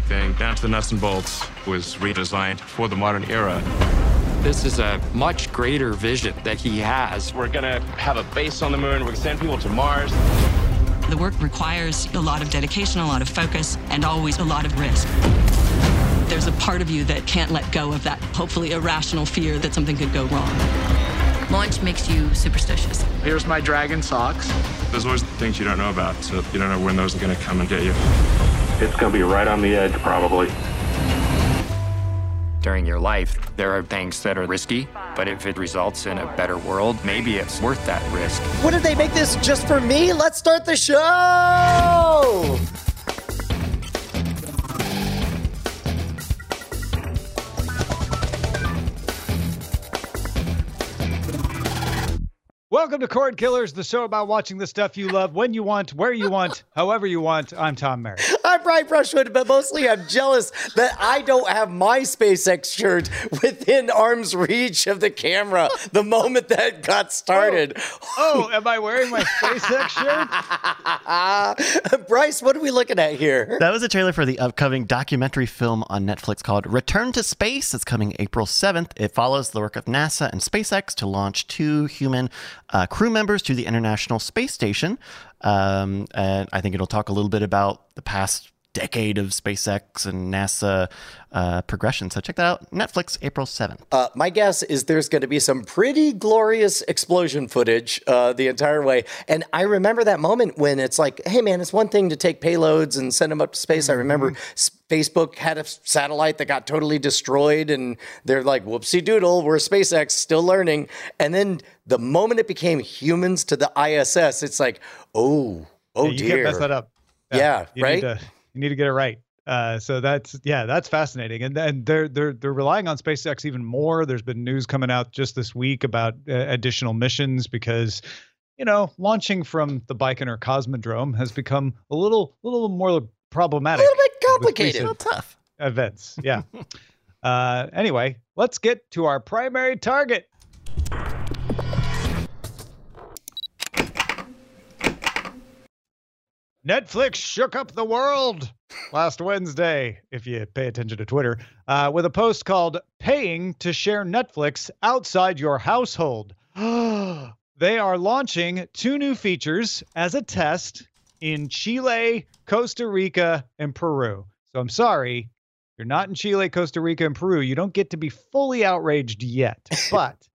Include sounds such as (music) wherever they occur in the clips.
Everything, down to the nuts and bolts, was redesigned for the modern era. This is a much greater vision that he has. We're gonna have a base on the moon. We're gonna send people to Mars. The work requires a lot of dedication, a lot of focus, and always a lot of risk. There's a part of you that can't let go of that hopefully irrational fear that something could go wrong. Launch makes you superstitious. Here's my dragon socks. There's always things you don't know about, so you don't know when those are gonna come and get you. It's going to be right on the edge, probably. During your life, there are things that are risky, but if it results in a better world, maybe it's worth that risk. What did they make this just for me? Let's start the show! Welcome to Cord Killers, the show about watching the stuff you love when you want, where you want, (laughs) however you want. I'm Tom Merritt. I'm Brian Brushwood, but mostly I'm jealous that I don't have my SpaceX shirt within arm's reach of the camera the moment that got started. Oh, oh am I wearing my SpaceX shirt? (laughs) Bryce, what are we looking at here? That was a trailer for the upcoming documentary film on Netflix called Return to Space. It's coming April 7th. It follows the work of NASA and SpaceX to launch two human uh, crew members to the International Space Station. Um, and I think it'll talk a little bit about the past decade of SpaceX and NASA uh, progression. So check that out. Netflix, April 7th. Uh, my guess is there's going to be some pretty glorious explosion footage uh, the entire way. And I remember that moment when it's like, hey, man, it's one thing to take payloads and send them up to space. I remember Facebook had a satellite that got totally destroyed, and they're like, whoopsie doodle, we're SpaceX, still learning. And then the moment it became humans to the ISS, it's like, oh, oh Yeah, you dear. can't mess that up. Yeah, you right? You need to get it right. Uh, so that's yeah, that's fascinating, and then they're they're they're relying on SpaceX even more. There's been news coming out just this week about uh, additional missions because you know launching from the Baikonur Cosmodrome has become a little little more problematic. a little bit complicated. recent tough. events. Yeah. (laughs) uh, anyway, let's get to our primary target. Netflix shook up the world last Wednesday, if you pay attention to Twitter, uh, with a post called Paying to Share Netflix Outside Your Household. (gasps) they are launching two new features as a test in Chile, Costa Rica, and Peru. So I'm sorry, you're not in Chile, Costa Rica, and Peru. You don't get to be fully outraged yet. (laughs) But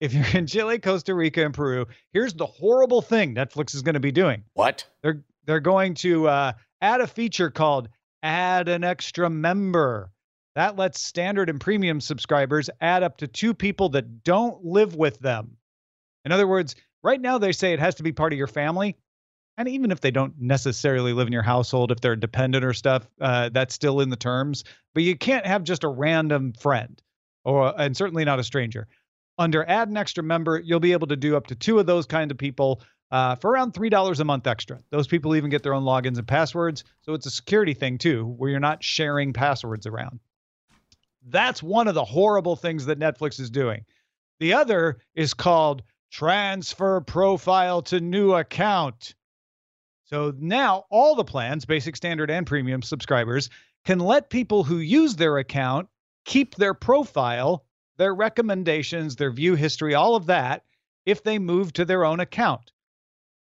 if you're in Chile, Costa Rica, and Peru, here's the horrible thing Netflix is going to be doing. What? They're they're going to uh, add a feature called Add an Extra Member. That lets standard and premium subscribers add up to two people that don't live with them. In other words, right now they say it has to be part of your family. And even if they don't necessarily live in your household, if they're dependent or stuff, uh, that's still in the terms. But you can't have just a random friend, or and certainly not a stranger. Under add an extra member, you'll be able to do up to two of those kind of people uh, for around three dollars a month extra. Those people even get their own logins and passwords, so it's a security thing too, where you're not sharing passwords around. That's one of the horrible things that Netflix is doing. The other is called transfer profile to new account. So now all the plans, basic, standard, and premium subscribers, can let people who use their account keep their profile, their recommendations, their view history, all of that if they move to their own account.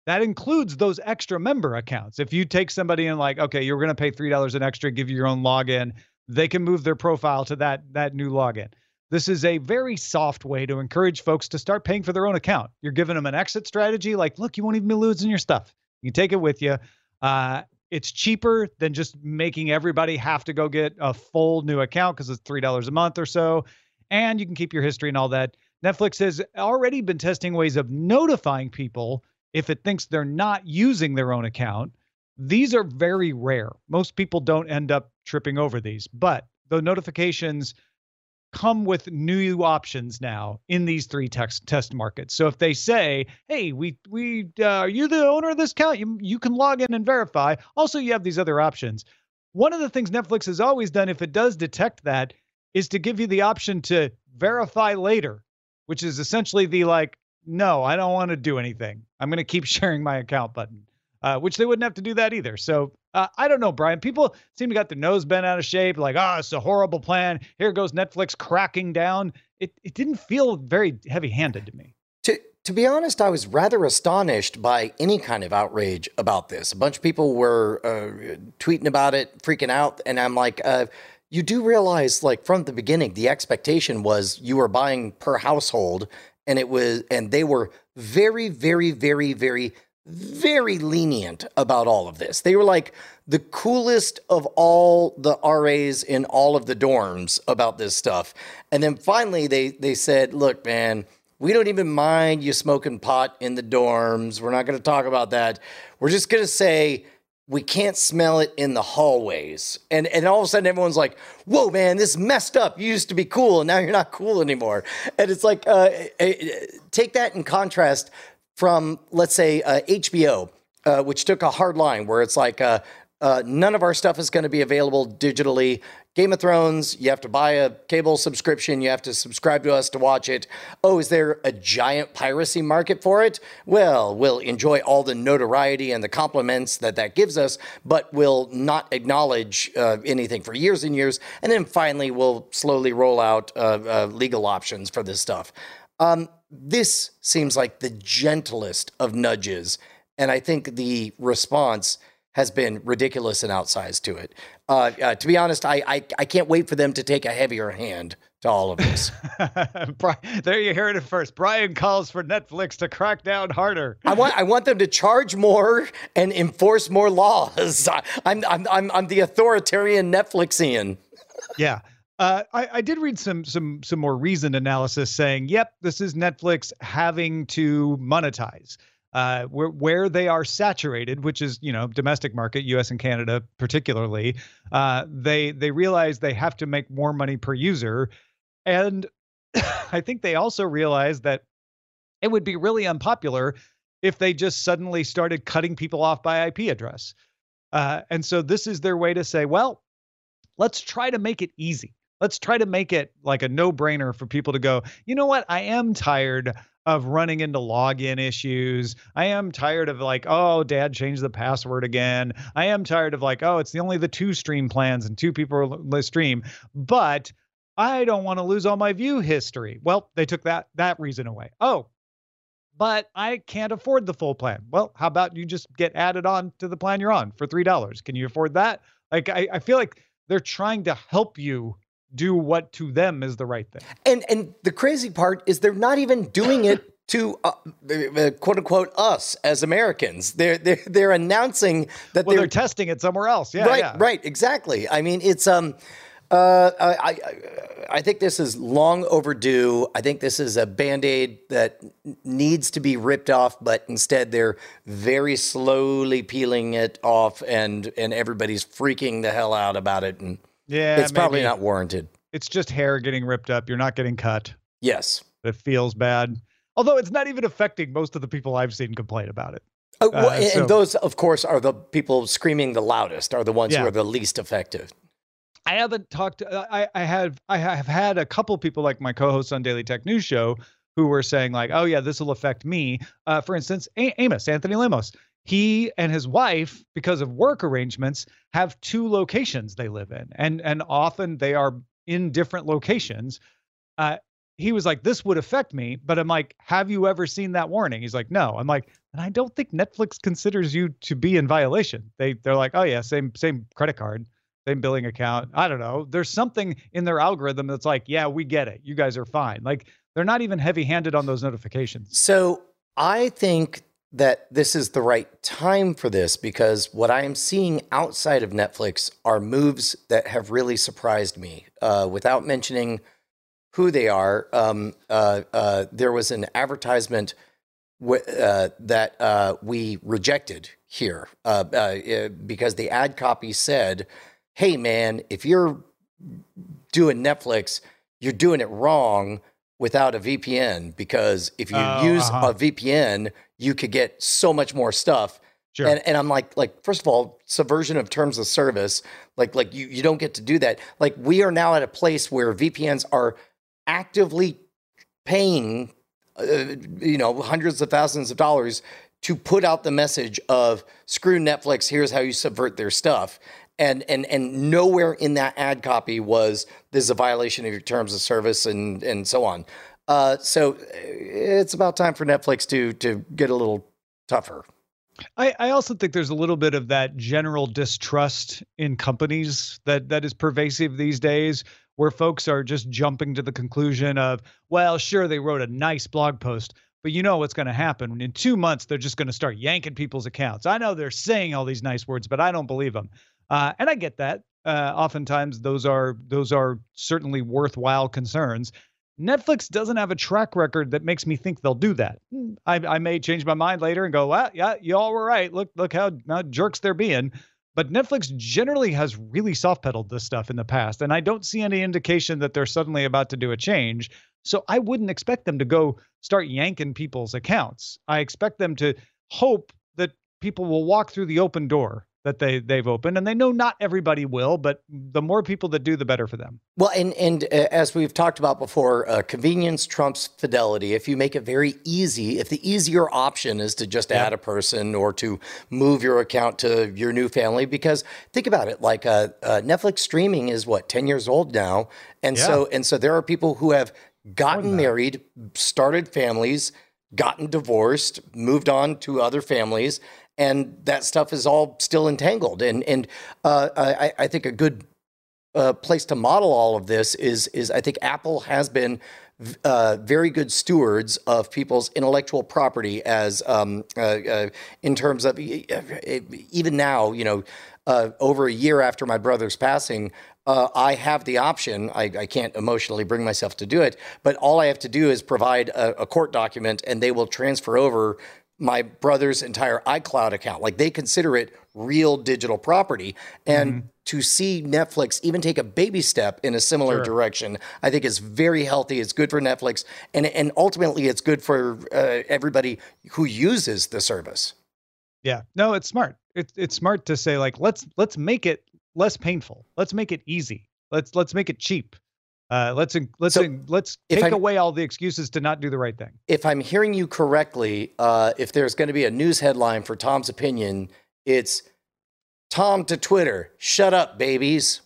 That includes those extra member accounts. If you take somebody and like, okay, you're going to pay three dollars an extra, give you your own login, they can move their profile to that that new login. This is a very soft way to encourage folks to start paying for their own account. You're giving them an exit strategy, like, look, you won't even be losing your stuff. You can take it with you. Uh, it's cheaper than just making everybody have to go get a full new account because it's three dollars a month or so, and you can keep your history and all that. Netflix has already been testing ways of notifying people if it thinks they're not using their own account. These are very rare. Most people don't end up tripping over these, but the notifications come with new options now in these three text test markets. So if they say, "Hey, we we uh, are you the owner of this account? You you can log in and verify." Also, you have these other options. One of the things Netflix has always done, if it does detect that, is to give you the option to verify later, which is essentially the like, no, I don't want to do anything. I'm going to keep (laughs) sharing my account button, uh, which they wouldn't have to do that either. So Uh, I don't know, Brian. People seem to got their nose bent out of shape, like, oh, it's a horrible plan. Here goes Netflix cracking down. It it didn't feel very heavy handed to me. To to be honest, I was rather astonished by any kind of outrage about this. A bunch of people were uh, tweeting about it, freaking out, and I'm like, uh, you do realize, like from the beginning, the expectation was you were buying per household, and it was, and they were very, very, very, very, very lenient about all of this. They were like the coolest of all the RAs in all of the dorms about this stuff. And then finally, they they said, "Look, man." We don't even mind you smoking pot in the dorms. We're not going to talk about that. We're just going to say we can't smell it in the hallways. And and all of a sudden everyone's like, "Whoa, man, this is messed up. You used to be cool, and now you're not cool anymore." And it's like, uh, uh, take that in contrast from, let's say, uh, HBO, uh, which took a hard line where it's like, uh, uh, none of our stuff is going to be available digitally. Game of Thrones, you have to buy a cable subscription. You have to subscribe to us to watch it. Oh, is there a giant piracy market for it? Well, we'll enjoy all the notoriety and the compliments that that gives us, but we'll not acknowledge uh, anything for years and years. And then finally, we'll slowly roll out uh, uh, legal options for this stuff. Um, this seems like the gentlest of nudges. And I think the response has been ridiculous and outsized to it. Uh, uh, to be honest, I, I, I can't wait for them to take a heavier hand to all of this. (laughs) there you hear it first. Brian calls for Netflix to crack down harder. I want I want them to charge more and enforce more laws. I'm I'm I'm, I'm the authoritarian Netflixian. yeah. Uh, I, I, did read some some some more reasoned analysis saying, "Yep, this is Netflix having to monetize." Uh, where where they are saturated, which is you know domestic market, U.S. and Canada particularly, uh, they they realize they have to make more money per user, and (laughs) I think they also realize that it would be really unpopular if they just suddenly started cutting people off by IP address, uh, and so this is their way to say, well, let's try to make it easy. Let's try to make it like a no brainer for people to go, you know what? I am tired of running into login issues. I am tired of like, oh, dad changed the password again. I am tired of like, oh, it's the only the two stream plans and two people stream. But I don't want to lose all my view history. Well, they took that that reason away. Oh, but I can't afford the full plan. Well, how about you just get added on to the plan you're on for three dollars? Can you afford that? Like I, I feel like they're trying to help you do what to them is the right thing. And and the crazy part is they're not even doing it (coughs) to uh, uh, quote unquote us as Americans. They're they're they're announcing that well, they're, they're, testing it somewhere else. Yeah, right, yeah. right, exactly. I mean, it's um. Uh, I, I, I think this is long overdue. I think this is a band aid that needs to be ripped off, but instead they're very slowly peeling it off, and and everybody's freaking the hell out about it. And yeah, it's probably not warranted. It's just hair getting ripped up. You're not getting cut. Yes, it feels bad. Although it's not even affecting most of the people I've seen complain about it. Oh, well, uh, and, so, those, of course, are the people screaming the loudest, are the ones yeah. who are the least effective. I haven't talked. Uh, I I have I have had a couple people like my co-hosts on Daily Tech News Show who were saying like, oh yeah, this will affect me. Uh, for instance, a- Amos Anthony Lemos he and his wife because of work arrangements have two locations they live in and and often they are in different locations. Uh, he was like this would affect me but i'm like have you ever seen that warning? He's like no. I'm like and i don't think netflix considers you to be in violation. They they're like oh yeah same same credit card same billing account i don't know. There's something in their algorithm that's like yeah we get it you guys are fine. Like they're not even heavy handed on those notifications. So i think that this is the right time for this because what I am seeing outside of Netflix are moves that have really surprised me. Uh, without mentioning who they are, um, uh, uh, there was an advertisement w- uh, that uh, we rejected here uh, because the ad copy said, "Hey, man, if you're doing Netflix, you're doing it wrong." Without a VPN, because if you oh, use uh-huh. a VPN, you could get so much more stuff. Sure. And, and I'm like, like first of all, subversion of terms of service. Like, like you you don't get to do that. Like we are now at a place where VPNs are actively paying, uh, you know, hundreds of thousands of dollars to put out the message of screw Netflix, here's how you subvert their stuff. And, and and nowhere in that ad copy was this is a violation of your terms of service and and so on. Uh, so it's about time for Netflix to to get a little tougher. I, I also think there's a little bit of that general distrust in companies that that is pervasive these days, where folks are just jumping to the conclusion of, well, sure, they wrote a nice blog post, but you know what's going to happen. In two months, they're just going to start yanking people's accounts. I know they're saying all these nice words, but I don't believe them. Uh, and I get that. Uh, oftentimes, those are those are certainly worthwhile concerns. Netflix doesn't have a track record that makes me think they'll do that. I, I may change my mind later and go, well, yeah, y'all were right. Look, look how, how jerks they're being. But Netflix generally has really soft pedaled this stuff in the past, and I don't see any indication that they're suddenly about to do a change. So I wouldn't expect them to go start yanking people's accounts. I expect them to hope that people will walk through the open door that they they've opened and they know not everybody will but the more people that do the better for them. Well and and uh, as we've talked about before uh, convenience trumps fidelity. If you make it very easy if the easier option is to just add a person or to move your account to your new family because think about it like uh, uh netflix streaming is what 10 years old now and Yeah. so and so there are people who have gotten married started families gotten divorced moved on to other families and that stuff is all still entangled and and uh, I, I think a good uh, place to model all of this is is I think Apple has been uh, very good stewards of people's intellectual property as um, uh, uh, in terms of even now you know uh, over a year after my brother's passing. Uh, I have the option. I, I can't emotionally bring myself to do it, but all I have to do is provide a, a court document, and they will transfer over my brother's entire iCloud account. Like they consider it real digital property. And to see Netflix even take a baby step in a similar direction, I think is very healthy. It's good for Netflix. And, and ultimately, it's good for uh, everybody who uses the service. yeah no it's smart it's it's smart to say like let's let's make it less painful let's make it easy let's let's make it cheap uh let's let's So, let's take away all the excuses to not do the right thing If I'm hearing you correctly, uh, if there's going to be a news headline for Tom's opinion, it's Tom to Twitter, shut up, babies.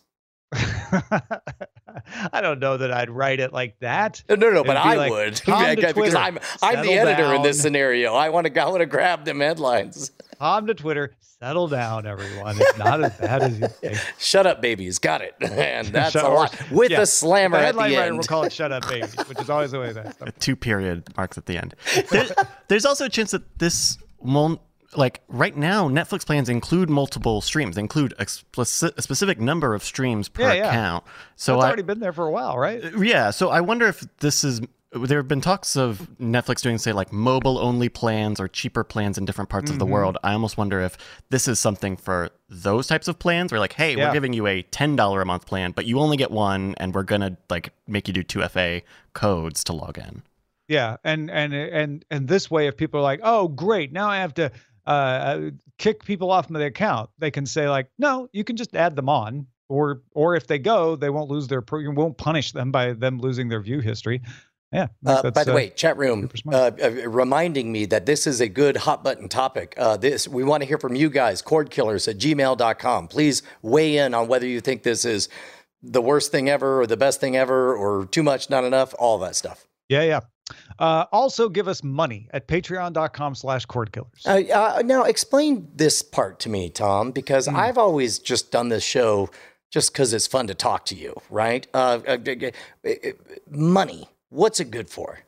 (laughs) I don't know that I'd write it like that. No, no, no, but I like, would (laughs) Tom to because Twitter, I'm I'm the settle editor in this scenario. I want to I want to grab them headlines. (laughs) Tom to Twitter, settle down, everyone. It's not as bad as you think. Shut up, babies. Got it. And that's Shut- a or- lot with yeah, a slammer the at headline the writer end. will call it "Shut Up, Babies," which is always the way that stuff. two period marks at the end. There, there's also a chance that this won't like right now Netflix plans include multiple streams, They include a, speci- a specific number of streams per Yeah, yeah. account. So It's already been there for a while, right? yeah, so I wonder if this is there have been talks of Netflix doing say like mobile only plans or cheaper plans in different parts of the Mm-hmm. world. I almost wonder if this is something for those types of plans where like, hey, Yeah. we're giving you a $10 a month plan, but you only get one and we're going to like make you do 2FA codes to log in. Yeah, and and and and this way, if people are like, "Oh, great, now I have to uh, uh, kick people off of my account," they can say like, "No, you can just add them on." Or, or if they go, they won't lose their. pro- You won't punish them by them losing their view history. Yeah. Uh, by the uh, way, chat room uh, uh, reminding me that this is a good hot button topic. Uh, this we want to hear from you guys. Cordkillers at gmail.com. Please weigh in on whether you think this is the worst thing ever or the best thing ever or too much, not enough, all that stuff. Yeah, yeah. Uh, also, give us money at patreon.com slash cord killers. Uh, uh, now, explain this part to me, Tom, because Hmm. I've always just done this show just because it's fun to talk to you, right? Uh, uh, uh, uh, money, what's it good for?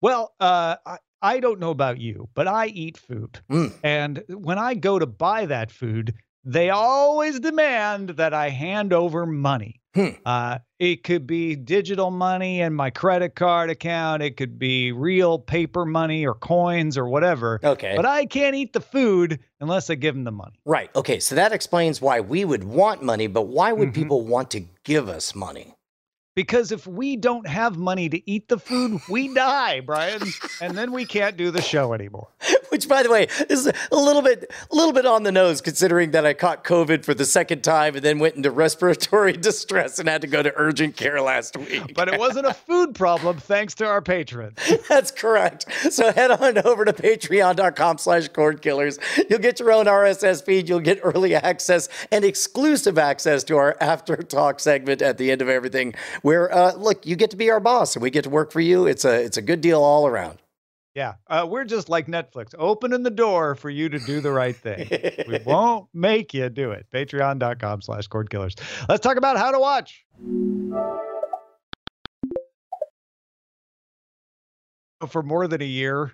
Well, uh, I, I don't know about you, but I eat food. Mm. And when I go to buy that food, they always demand that I hand over money. Hmm. Uh, it could be digital money and my credit card account. It could be real paper money or coins or whatever. Okay. But I can't eat the food unless I give them the money. Right. Okay. So that explains why we would want money, but why would Mhm. people want to give us money? Because if we don't have money to eat the food, we (laughs) die, Brian. and then we can't do the show anymore. Which, by the way, is a little bit, a little bit on the nose, considering that I caught COVID for the second time and then went into respiratory (laughs) distress and had to go to urgent care last week. But it wasn't a (laughs) food problem, thanks to our patrons. That's correct. So head on over to Patreon.com/slash Cord Killers. You'll get your own RSS feed. You'll get early access and exclusive access to our After Talk segment at the end of everything. Where, uh, look, you get to be our boss and we get to work for you. It's a, it's a good deal all around. Yeah, uh, we're just like Netflix, opening the door for you to do the right thing. we (laughs) won't make you do it. Patreon.com slash cord killers. Let's talk about how to watch. For more than a year,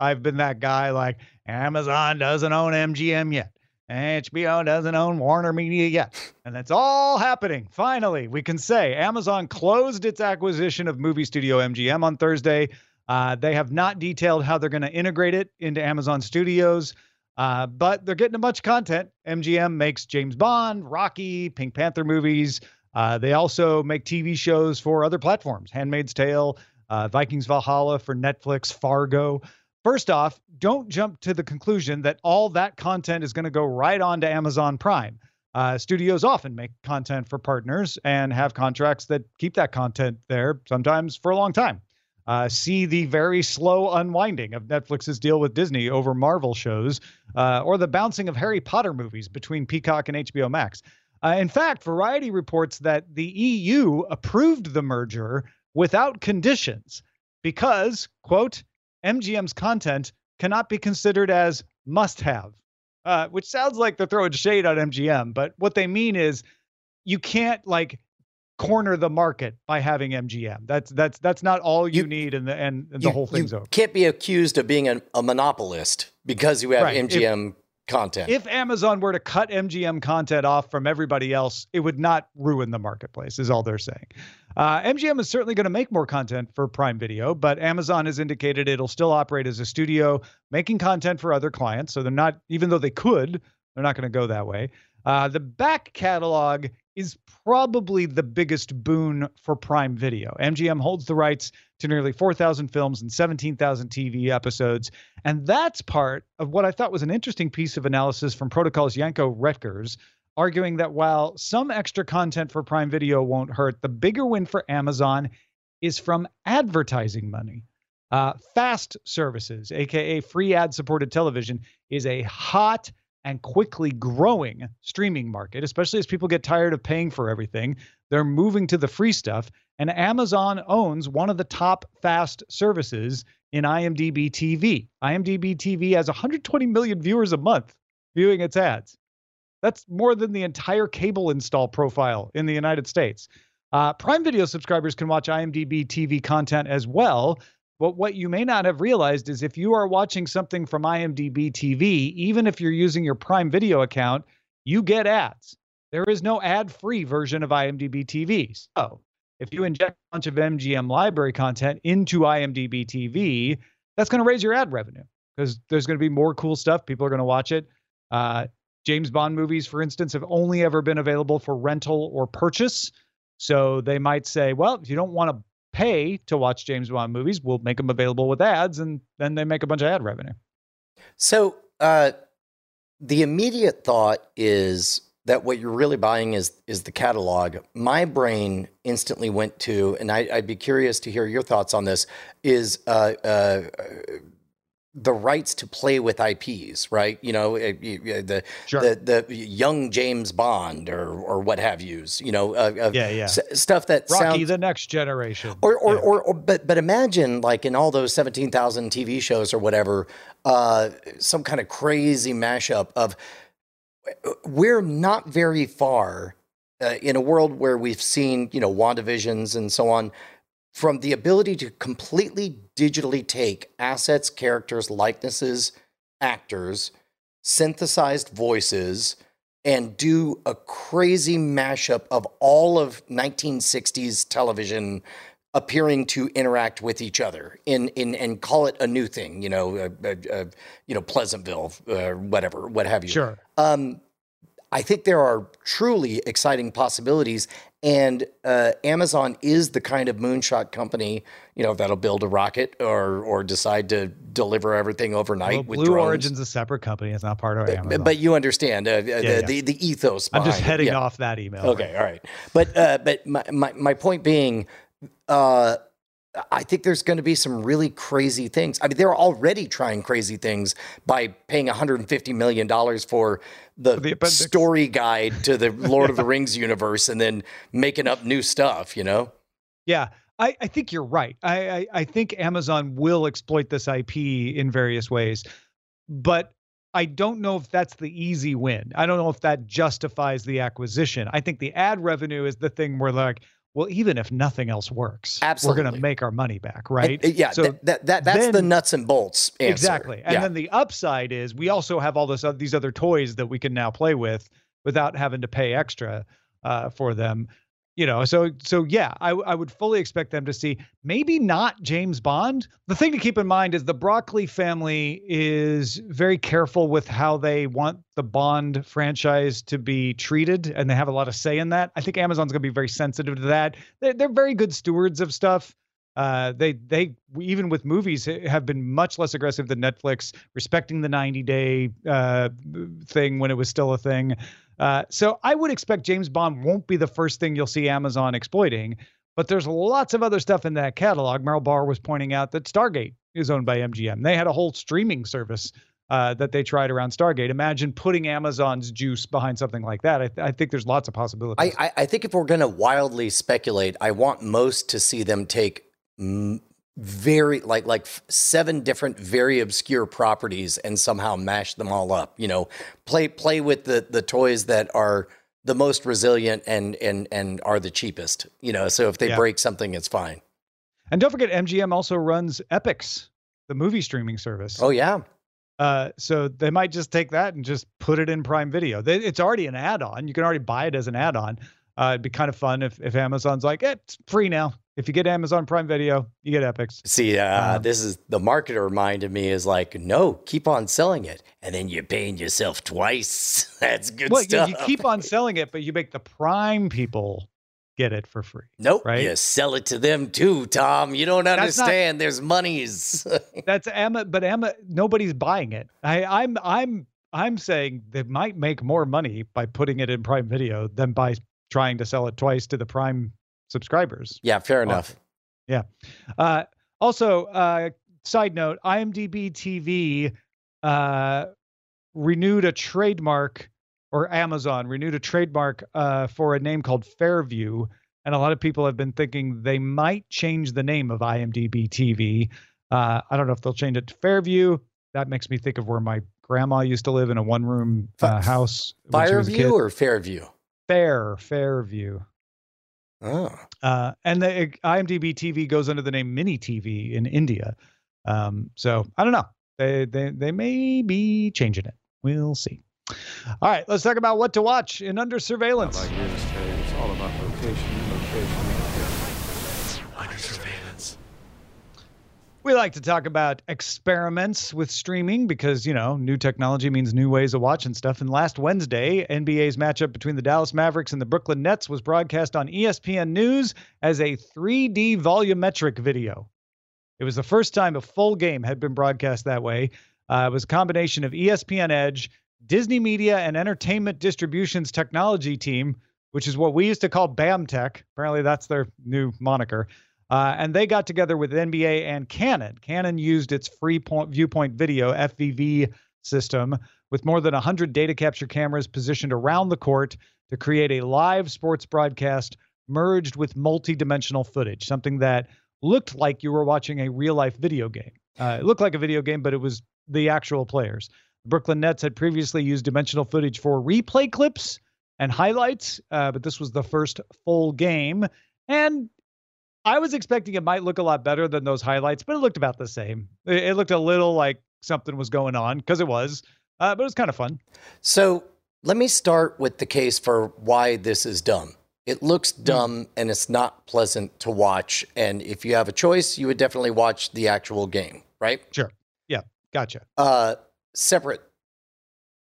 I've been that guy like Amazon doesn't own MGM yet. HBO doesn't own Warner Media yet. And that's all happening. Finally, we can say Amazon closed its acquisition of movie studio MGM on Thursday. Uh, they have not detailed how they're going to integrate it into Amazon Studios, uh, but they're getting a bunch of content. MGM makes James Bond, Rocky, Pink Panther movies. Uh, they also make TV shows for other platforms Handmaid's Tale, uh, Vikings Valhalla for Netflix, Fargo. First off, don't jump to the conclusion that all that content is going to go right on to Amazon Prime. Uh, studios often make content for partners and have contracts that keep that content there, sometimes for a long time uh, see the very slow unwinding of Netflix's deal with Disney over Marvel shows, uh, or the bouncing of Harry Potter movies between Peacock and HBO Max. Uh, in fact, Variety reports that the EU approved the merger without conditions because, quote, MGM's content cannot be considered as must have, uh, which sounds like they're throwing shade on MGM. But what they mean is you can't like corner the market by having MGM. That's that's that's not all you, you need, and the and, and you, the whole thing's you over. Can't be accused of being an, a monopolist because you have right. MGM if, content. If Amazon were to cut MGM content off from everybody else, it would not ruin the marketplace. Is all they're saying. Uh, MGM is certainly going to make more content for Prime Video, but Amazon has indicated it'll still operate as a studio making content for other clients. So they're not, even though they could, they're not going to go that way. Uh, the back catalog is probably the biggest boon for Prime Video. MGM holds the rights to nearly 4,000 films and 17,000 TV episodes. And that's part of what I thought was an interesting piece of analysis from Protocol's Janko Roettgers, arguing that while some extra content for Prime Video won't hurt, the bigger win for Amazon is from advertising money. Uh, fast services, aka free ad supported television, is a hot and quickly growing streaming market, especially as people get tired of paying for everything. They're moving to the free stuff. And Amazon owns one of the top fast services in IMDb TV. IMDb TV has 120 million viewers a month viewing its ads. That's more than the entire cable install profile in the United States. Uh, Prime Video subscribers can watch IMDb TV content as well, but what you may not have realized is if you are watching something from IMDb TV, even if you're using your Prime Video account, you get ads. There is no ad free version of IMDb TV. So if you inject a bunch of MGM library content into IMDb TV, that's going to raise your ad revenue because there's going to be more cool stuff. People are going to watch it. Uh, James Bond movies, for instance, have only ever been available for rental or purchase. So they might say, well, if you don't want to pay to watch James Bond movies, we'll make them available with ads, and then they make a bunch of ad revenue. So uh, the immediate thought is that what you're really buying is is the catalog. My brain instantly went to, and I, would be curious to hear your thoughts on this. Is uh, uh, the rights to play with IPs, right? You know, eh, the sure. the the young James Bond or or what have yous. You know, uh, yeah, yeah, s- stuff that Rocky, sounds, the next generation, or or, yeah. or, or but but imagine like in all those seventeen thousand TV shows or whatever, uh, some kind of crazy mashup of. We're not very far uh, in a world where we've seen, you know, WandaVisions and so on from the ability to completely digitally take assets, characters, likenesses, actors, synthesized voices, and do a crazy mashup of all of 1960s television appearing to interact with each other in in and call it a new thing, you know, uh, uh, uh, you know, Pleasantville, uh, whatever, what have you. Sure. Um, I think there are truly exciting possibilities. And uh, Amazon is the kind of moonshot company, you know, that'll build a rocket or or decide to deliver everything overnight Well, with Blue drones. Origin's a separate company. It's not part of Amazon. But, but you understand uh, the, yeah. the the ethos. I'm just heading Yeah. off that email. Okay, all right. But uh, but my, my my point being, uh, I think there's going to be some really crazy things. I mean, they're already trying crazy things by paying 150 million dollars for the, the story guide to the (laughs) Lord of the Rings universe, and then making up new stuff. You know. Yeah, I, I think you're right. I, I I think Amazon will exploit this IP in various ways, but I don't know if that's the easy win. I don't know if that justifies the acquisition. I think the ad revenue is the thing where like, well, even if nothing else works, we're going to make our money back, right? And, uh, yeah. So that, that, that that's the nuts and bolts. Answer. Exactly. And yeah. then the upside is we also have all this oth- these other toys that we can now play with without having to pay extra uh, for them. You know, so so yeah, I, I would fully expect them to see maybe not James Bond. The thing to keep in mind is the Broccoli family is very careful with how they want the Bond franchise to be treated, and they have a lot of say in that. I think Amazon's going to be very sensitive to that. They're, they're very good stewards of stuff. Uh, they they even with movies have been much less aggressive than Netflix, respecting the 90 day uh, thing when it was still a thing. Uh, so I would expect James Bond won't be the first thing you'll see Amazon exploiting, but there's lots of other stuff in that catalog. Merrill Barr was pointing out that Stargate is owned by MGM. They had a whole streaming service uh, that they tried around Stargate. Imagine putting Amazon's juice behind something like that. I, I think there's lots of possibilities. I, I, I think if we're going to wildly speculate, I want most to see them take very like like seven different very obscure properties and somehow mash them all up. You know, play play with the the toys that are the most resilient and and and are the cheapest. You know, so if they Yeah. break something, it's fine. and don't forget, MGM also runs Epix, the movie streaming service. Oh yeah, Uh, so they might just take that and just put it in Prime Video. They, it's already an add-on. You can already buy it as an add-on. Uh, it'd be kind of fun if, if Amazon's like, eh, it's free now. If you get Amazon Prime Video, you get Epix. See, uh, Um, this is the marketer mind of me is like, no, keep on selling it, and then you're paying yourself twice. (laughs) That's good Well, you, stuff. you keep on selling it, but you make the Prime people get it for free. Nope, right? you sell it to them too, Tom. You don't not- understand. There's monies. (laughs) That's Emma, but Emma, nobody's buying it. I, I'm, I'm, I'm saying they might make more money by putting it in Prime Video than by trying to sell it twice to the Prime subscribers. yeah, fair enough. Yeah. Uh, also, uh, side note: IMDb TV uh, renewed a trademark, or Amazon renewed a trademark uh, for a name called Fairview, and a lot of people have been thinking they might change the name of IMDb TV. Uh, I don't know if they'll change it to Fairview. That makes me think of where my grandma used to live in a one-room uh, house. when she was a kid. Fireview or Fairview? Fair, Fairview. Oh, Uh, and the IMDb TV goes under the name Mini TV in India. Um, so I don't know. They, they they may be changing it. We'll see. All right, let's talk about what to watch in Under Surveillance. Like real estate, it's all about location, location. Under surveillance. We like to talk about experiments with streaming because, you know, new technology means new ways of watching stuff. And last Wednesday, NBA's matchup between the Dallas Mavericks and the Brooklyn Nets was broadcast on ESPN News as a 3D volumetric video. It was the first time a full game had been broadcast that way. Uh, it was a combination of ESPN Edge, Disney Media, and Entertainment Distribution's technology team, which is what we used to call BAM Tech. Apparently, that's their new moniker. Uh, and they got together with NBA and Canon. Canon used its free point viewpoint video FVV system with more than 100 data capture cameras positioned around the court to create a live sports broadcast merged with multi-dimensional footage, something that looked like you were watching a real-life video game. Uh, it looked like a video game, but it was the actual players. The Brooklyn Nets had previously used dimensional footage for replay clips and highlights, uh, but this was the first full game. And I was expecting it might look a lot better than those highlights, but it looked about the same. It, it looked a little like something was going on because it was, uh, but it was kind of fun. so let me start with the case for why this is dumb. It looks Hmm. dumb and it's not pleasant to watch. And if you have a choice, you would definitely watch the actual game, right? Sure. Yeah. Gotcha. uh, separate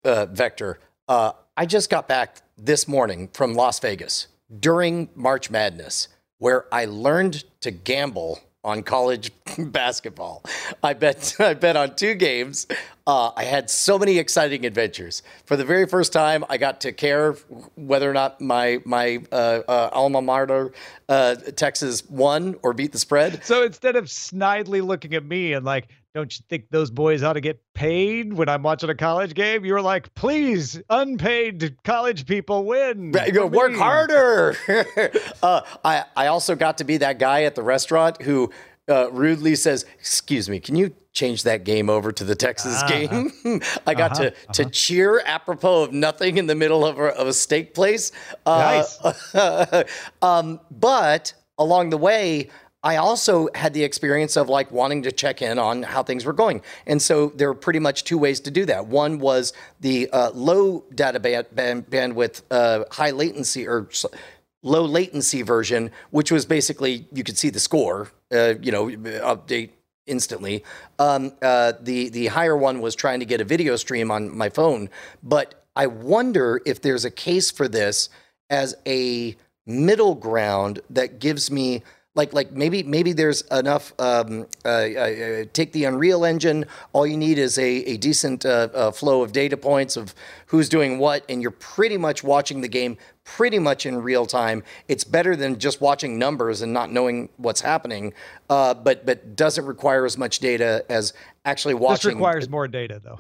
uh, vector. Uh, I just got back this morning from Las Vegas during March Madness, where I learned to gamble on college (laughs) basketball. I bet (laughs) I bet on two games. Uh, I had so many exciting adventures. For the very first time, I got to care whether or not my my uh, uh, alma mater, uh, Texas, won or beat the spread. So instead of snidely looking at me and like, don't you think those boys ought to get paid when I'm watching a college game? You were like, please, unpaid college people win. Right, you for go, Work me." harder. (laughs) uh, I I also got to be that guy at the restaurant who uh, rudely says, "Excuse me, can you change that game over to the Texas game?" (laughs) I got to to cheer apropos of nothing in the middle of a, of a steak place. Uh, (laughs) um, but along the way. I also had the experience of like wanting to check in on how things were going. And so there were pretty much two ways to do that. One was the uh, low data band, band, bandwidth, uh, high latency or low latency version, which was basically you could see the score, uh, you know, update instantly. Um, uh, the the higher one was trying to get a video stream on my phone, but I wonder if there's a case for this as a middle ground that gives me like like maybe maybe there's enough um, uh, uh, take the unreal engine all you need is a, a decent uh, uh, flow of data points of who's doing what and you're pretty much watching the game pretty much in real time it's better than just watching numbers and not knowing what's happening uh, but but doesn't require as much data as actually watching This requires more data, though.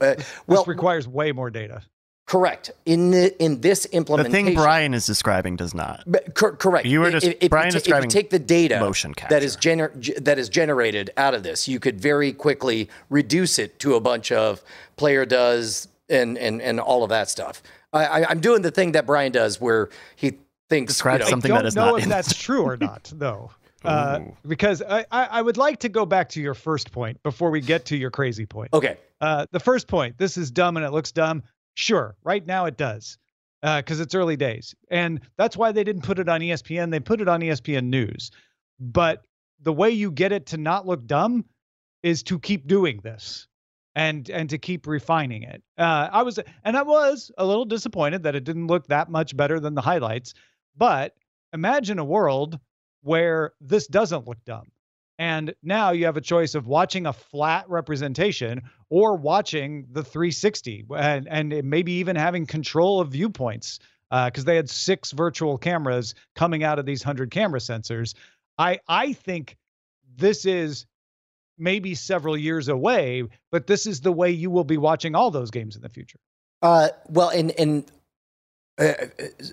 uh, well This requires way more data. Correct in the in this implementation, The thing Brian is describing does not. But cor- correct. You were If- just- if, if Brian you ta- describing if you take the data motion that is capture. gener- that is generated out of this, you could very quickly reduce it to a bunch of player does and and and all of that stuff. I, I, I'm doing the thing that Brian does, where he thinks Describe you know, something I don't that is know not if in that's (laughs) true or not, though. Uh, because I, I, I would like to go back to your first point before we get to your crazy point. Okay, Uh, the first point, this is dumb and it looks dumb. Sure, right now it does, because it's early days, and that's why they didn't put it on ESPN. They put it on ESPN News. But the way you get it to not look dumb is to keep doing this, and and to keep refining it. Uh, I was and I was a little disappointed that it didn't look that much better than the highlights. But imagine a world where this doesn't look dumb. And now you have a choice of watching a flat representation or watching the 360 and, and maybe even having control of viewpoints because they had six virtual cameras coming out of these 100 camera sensors. I, I think this is maybe several years away, but this is the way you will be watching all those games in the future. Uh, well, and and uh,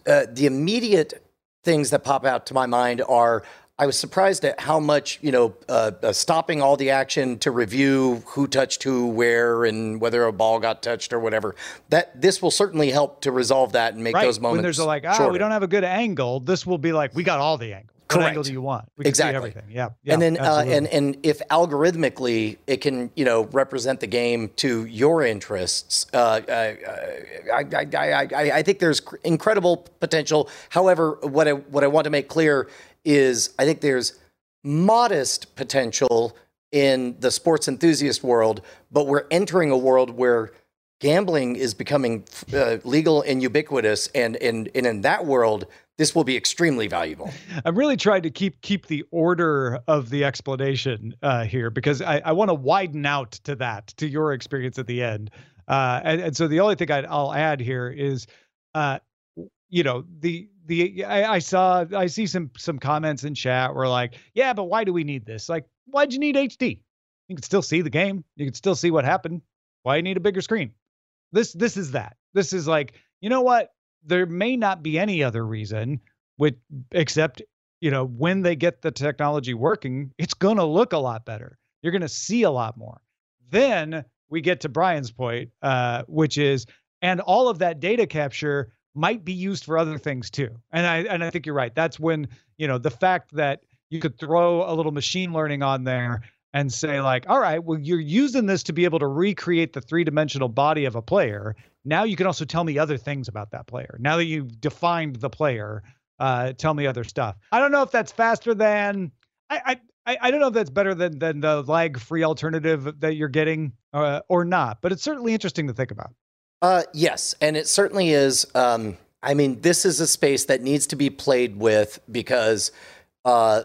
uh, the immediate things that pop out to my mind are I was surprised at how much you know uh, uh, stopping all the action to review who touched who, where, and whether a ball got touched or whatever. That this will certainly help to resolve that and make right. those moments. when there's a like, shorter. we don't have a good angle. This will be like, we got all the angles. What Correct. angle do you want? We can see Exactly. everything. Yeah. yeah and then uh, and and if algorithmically it can you know represent the game to your interests, uh, uh, I, I, I, I, I think there's incredible potential. However, what I what I want to make clear is I think there's modest potential in the sports enthusiast world, but we're entering a world where gambling is becoming uh, legal and ubiquitous, and, and and in that world, this will be extremely valuable. I'm really trying to keep keep the order of the explanation uh, here because I, I want to widen out to that to your experience at the end. Uh, and, and so the only thing I'd, I'll add here is, uh, you know, the the I, I saw I see some some comments in chat were like, yeah, but why do we need this? Like, why'd you need HD? You can still see the game. You can still see what happened. Why you need a bigger screen? This this is that. This is like, you know what? There may not be any other reason with except you know when they get the technology working it's to look a lot better you're to see a lot more then we get to brian's point uh, which is and all of that data capture might be used for other things too and i and i think you're right that's when you know the fact that you could throw a little machine learning on there and say like all right well you're using this to be able to recreate the three-dimensional body of a player now you can also tell me other things about that player now that you've defined the player uh, tell me other stuff. I don't know if that's faster than I I I don't know if that's better than than the lag free alternative that you're getting uh, or not, but it's certainly interesting to think about. Uh, yes, and it certainly is. Um, I mean, this is a space that needs to be played with because uh,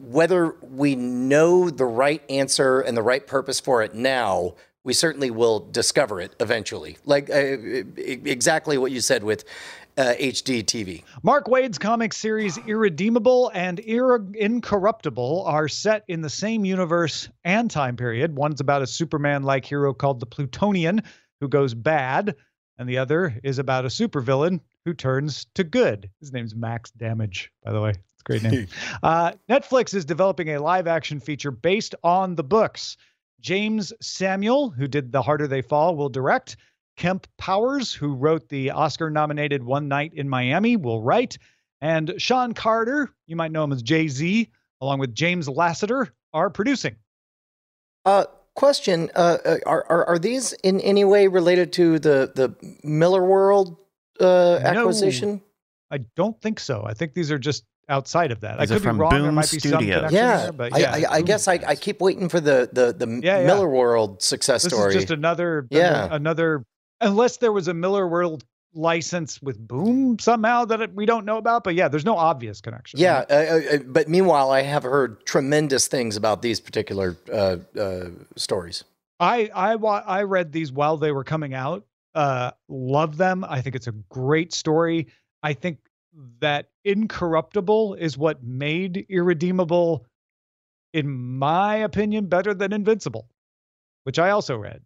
whether we know the right answer and the right purpose for it now, we certainly will discover it eventually. Like uh, exactly what you said with uh, HD TV. Mark Waid's comic series Irredeemable and Irre- Incorruptible are set in the same universe and time period. One's about a Superman like hero called the Plutonian who goes bad, and the other is about a supervillain who turns to good. His name's Max Damage, by the way. It's a great name. (laughs) uh, Netflix is developing a live action feature based on the books. Jeymes Samuel, who did The Harder They Fall, will direct. Kemp Powers, who wrote the Oscar nominated One Night in Miami, will write. And Shawn Carter, you might know him as Jay Z, along with James Lassiter, are producing. Uh, question: uh, uh, are, are are these in any way related to the the Millarworld uh, acquisition? No, I don't think so. I think these are just outside of that. These I could be from wrong. there might be some Studios. connection Yeah, there, but I, yeah, I, I Boom guess I, I keep waiting for the the the Yeah, yeah. Millarworld success This story. is just another, Yeah. another. Unless there was a Millarworld license with Boom somehow that we don't know about, but yeah, there's no obvious connection. Yeah, uh, uh, but meanwhile, I have heard tremendous things about these particular uh, uh, stories. I I I read these while they were coming out. Uh, love them. I think it's a great story. I think that Incorruptible is what made Irredeemable, in my opinion, better than Invincible, which I also read.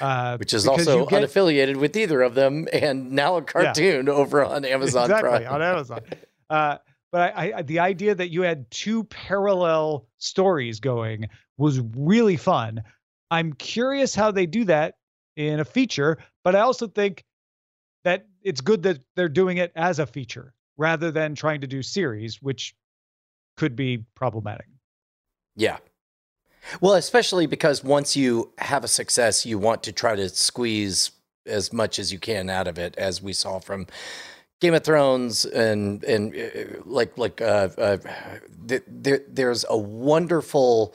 Uh, Which is also get- unaffiliated with either of them, and now a cartoon over on Amazon exactly Prime. on Amazon. Uh, but I, I, the idea that you had two parallel stories going was really fun. I'm curious how they do that in a feature, but I also think that it's good that they're doing it as a feature rather than trying to do series, which could be problematic. Yeah. Well, especially because once you have a success, you want to try to squeeze as much as you can out of it, as we saw from Game of Thrones, and and uh, like like uh, uh, th- there there's a wonderful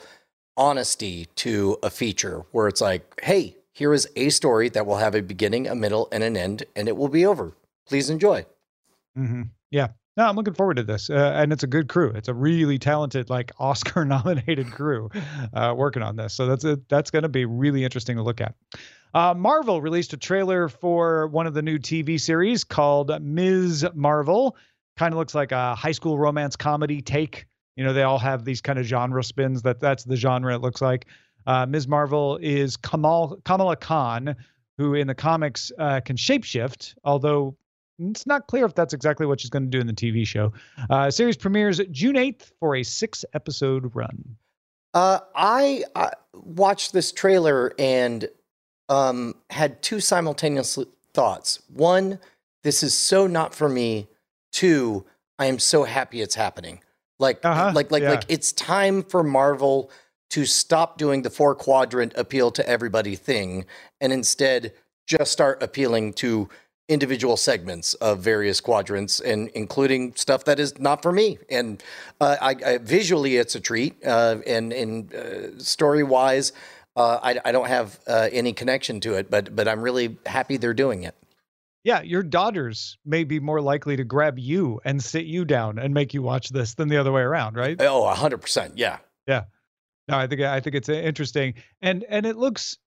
honesty to a feature where it's like, hey, here is a story that will have a beginning, a middle, and an end, and it will be over. Please enjoy. Mm-hmm. Yeah. No, I'm looking forward to this, uh, and it's a good crew. It's a really talented, like (laughs) Oscar-nominated crew uh, working on this. So that's a, that's going to be really interesting to look at. Uh, Marvel released a trailer for one of the new TV series called Ms. Marvel. Kind of looks like a high school romance comedy take. You know, they all have these kind of genre spins. That that's the genre it looks like. Uh, Ms. Marvel is Kamal Kamala Khan, who in the comics uh, can shapeshift, although it's not clear if that's exactly what she's going to do in the TV show. Uh, series premieres June 8th for a six episode run. Uh, I, I watched this trailer and um, had two simultaneous thoughts. One, this is so not for me. Two, I am so happy it's happening. Like, Uh-huh, like, like, yeah. like, it's time for Marvel to stop doing the four quadrant appeal to everybody thing and instead just start appealing to individual segments of various quadrants and including stuff that is not for me and uh, I, I visually it's a treat uh, and and uh, story wise uh, I, I don't have uh, any connection to it but but I'm really happy they're doing it Yeah, your daughters may be more likely to grab you and sit you down and make you watch this than the other way around, right? oh 100% yeah Yeah. No, I think I think it's interesting, and and it looks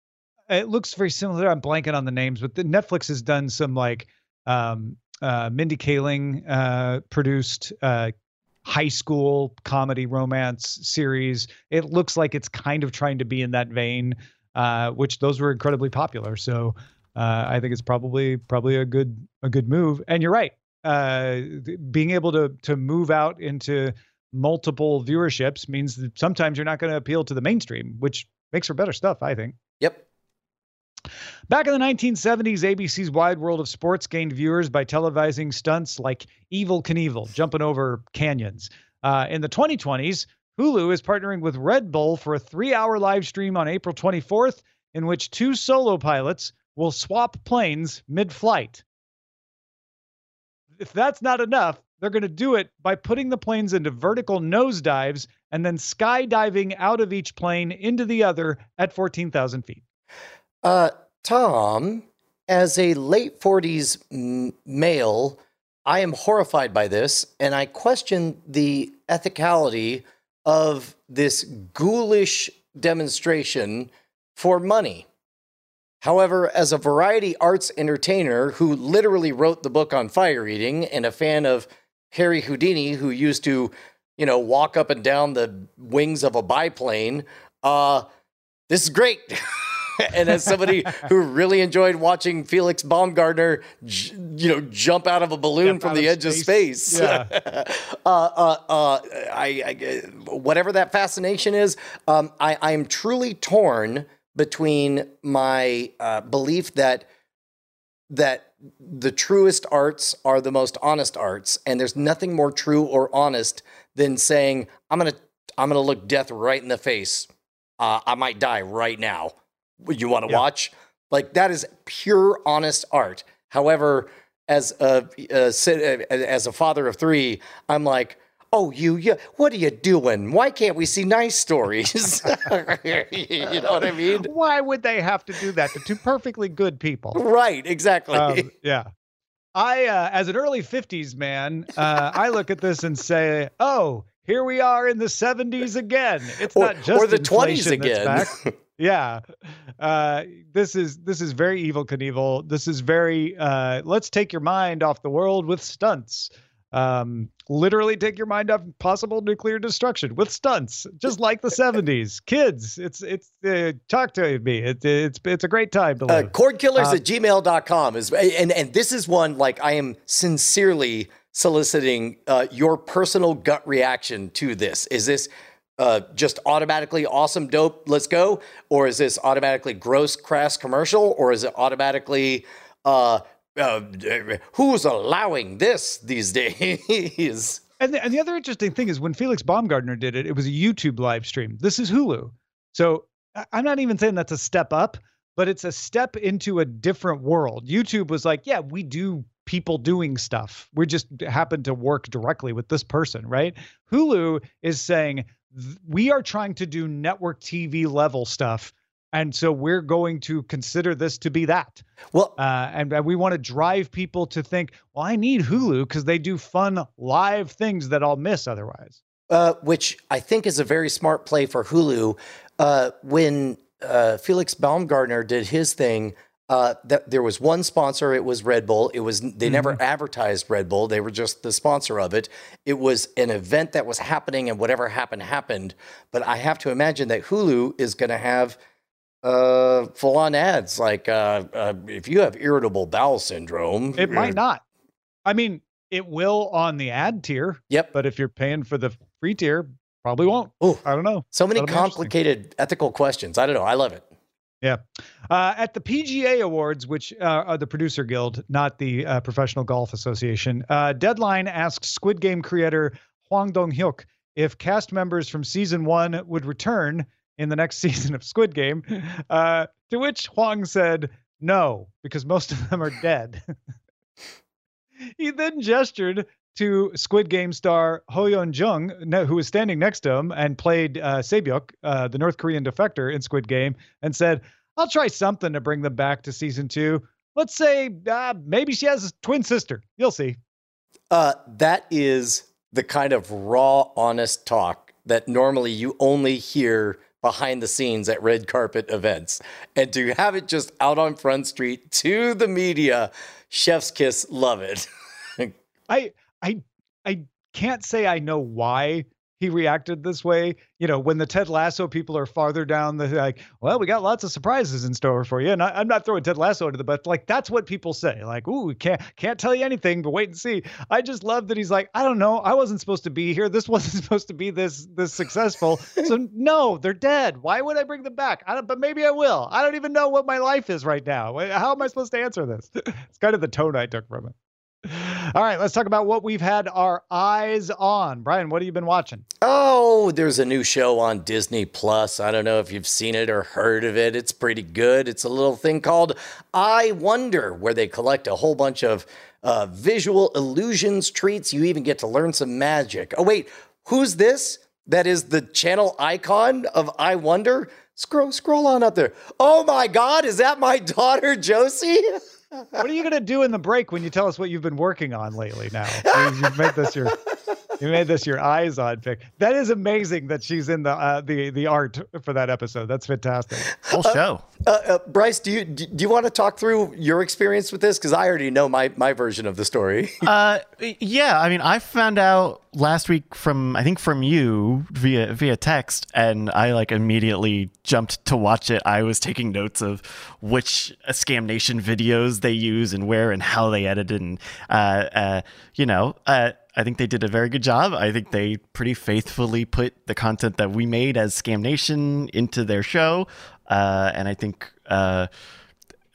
it looks very similar. I'm blanking on the names, but the Netflix has done some like um, uh, Mindy Kaling uh, produced uh, high school comedy romance series. It looks like it's kind of trying to be in that vein, uh, which those were incredibly popular. So uh, I think it's probably probably a good a good move. And you're right, uh, being able to to move out into multiple viewerships means that sometimes you're not going to appeal to the mainstream, which makes for better stuff, I think. yep Back in the 1970s, ABC's Wide World of Sports gained viewers by televising stunts like Evel Knievel, jumping over canyons. Uh, in the 2020s, Hulu is partnering with Red Bull for a three hour live stream on April 24th, in which two solo pilots will swap planes mid flight. If that's not enough, they're going to do it by putting the planes into vertical nosedives and then skydiving out of each plane into the other at 14,000 feet. Uh, Tom as a late 40s m- male, I am horrified by this and I question the ethicality of this ghoulish demonstration for money. However, as a variety arts entertainer who literally wrote the book on fire eating and a fan of Harry Houdini, who used to, you know, walk up and down the wings of a biplane, uh, this is great. (laughs) (laughs) and as somebody who really enjoyed watching Felix Baumgartner, j- you know, jump out of a balloon Jump from the of edge of space. space, Yeah. (laughs) uh, uh, uh, I, I, whatever that fascination is, um, I, I'm truly torn between my uh, belief that that the truest arts are the most honest arts, and there's nothing more true or honest than saying, "I'm gonna, I'm gonna look death right in the face. Uh, I might die right now. You want to Yeah. watch?" Like that is pure, honest art. However, as a, a as a father of three, I'm like, "Oh, you, you, what are you doing? Why can't we see nice stories?" (laughs) you know what I mean? Why would they have to do that to two perfectly good people? Right, exactly. Um, (laughs) yeah. I, uh, as an early 50s man, uh, I look at this and say, oh, here we are in the 70s again. It's Or- not just or the 20s inflation that's again. (laughs) yeah. Uh, this is this is very Evel Knievel. This is very uh, let's take your mind off the world with stunts. Um, literally take your mind off possible nuclear destruction with stunts, just like the 70s. (laughs) Kids, it's it's uh, talk to me. It, it's it's a great time to uh, live. cordkillers Uh, at gmail.com is and and this is one like i am sincerely soliciting uh, your personal gut reaction to this is this uh, just automatically awesome dope let's go or is this automatically gross crass commercial or is it automatically uh, uh, who's allowing this these (laughs) days And the, and the other interesting thing is when Felix Baumgartner did it, it was a YouTube live stream. This is Hulu. So I'm not even saying that's a step up, but it's a step into a different world. YouTube was like, yeah, we do people doing stuff. We just happen to work directly with this person, right? Hulu is saying th- we are trying to do network TV level stuff. And so we're going to consider this to be that. well Uh, and, and we want to drive people to think, well, I need Hulu because they do fun live things that I'll miss otherwise. uh, which I think is a very smart play for Hulu. Uh, when uh, Felix Baumgartner did his thing, uh, that there was one sponsor. It was Red Bull. It was they never advertised Red Bull. They were just the sponsor of it. It was an event that was happening, and whatever happened happened. But I have to imagine that Hulu is going to have uh, full-on ads like uh, uh, if you have irritable bowel syndrome. It might uh, not. I mean, it will on the ad tier, Yep. but if you're paying for the free tier, probably won't. Ooh. I don't know. So many That'll complicated ethical questions. I don't know. I love it. Yeah. Uh, at the PGA Awards, which uh, are the producer guild, not the uh, Professional Golf Association, uh, Deadline asked Squid Game creator Hwang Dong Hyuk if cast members from season one would return in the next (laughs) season of Squid Game. Uh, to which Hwang said no, because most of them are dead. (laughs) he then gestured to Squid Game star Ho Yeon Jung, who was standing next to him and played uh, Sae-byeok, uh, the North Korean defector in Squid Game, and said, "I'll try something to bring them back to season two. Let's say uh, maybe she has a twin sister. You'll see." Uh, that is the kind of raw, honest talk that normally you only hear behind the scenes at red carpet events. And to have it just out on Front Street to the media, chef's kiss, love it. (laughs) I I I can't say I know why he reacted this way. You know, when the Ted Lasso people are farther down the like, well, we got lots of surprises in store for you. And I, I'm not throwing Ted Lasso into the but like that's what people say. Like, ooh, can't can't tell you anything, but wait and see. I just love that he's like, I don't know, I wasn't supposed to be here. This (laughs) wasn't supposed to be this this successful. So (laughs) no, they're dead. Why would I bring them back? I don't, but maybe I will. I don't even know what my life is right now. How am I supposed to answer this? (laughs) it's kind of the tone I took from it. All right, let's talk about what we've had our eyes on. Brian, what have you been watching? Oh, there's a new show on Disney Plus. I don't know if you've seen it or heard of it. It's pretty good. It's a little thing called Eye Wonder, where they collect a whole bunch of uh, visual illusions, treats. You even get to learn some magic. Oh, wait, who's this? That is the channel icon of Eye Wonder. Scroll, scroll on up there. Oh my God, is that my (laughs) daughter Josie? What are you gonna do in the break when you tell us what you've been working on lately? Now you've made this your (laughs) you made this your eyes on pick. That is amazing that she's in the uh, the the art for that episode. That's fantastic. Whole show. Uh, uh, Bryce, do you do you want to talk through your experience with this? Because I already know my my version of the story. (laughs) Uh, yeah. I mean, I found out last week from I think from you via via text, and I like immediately jumped to watch it. I was taking notes of which Scam Nation videos they use and where and how they edited, and uh, uh, you know, uh, I think they did a very good job. I think they pretty faithfully put the content that we made as Scam Nation into their show, uh, and I think. Uh,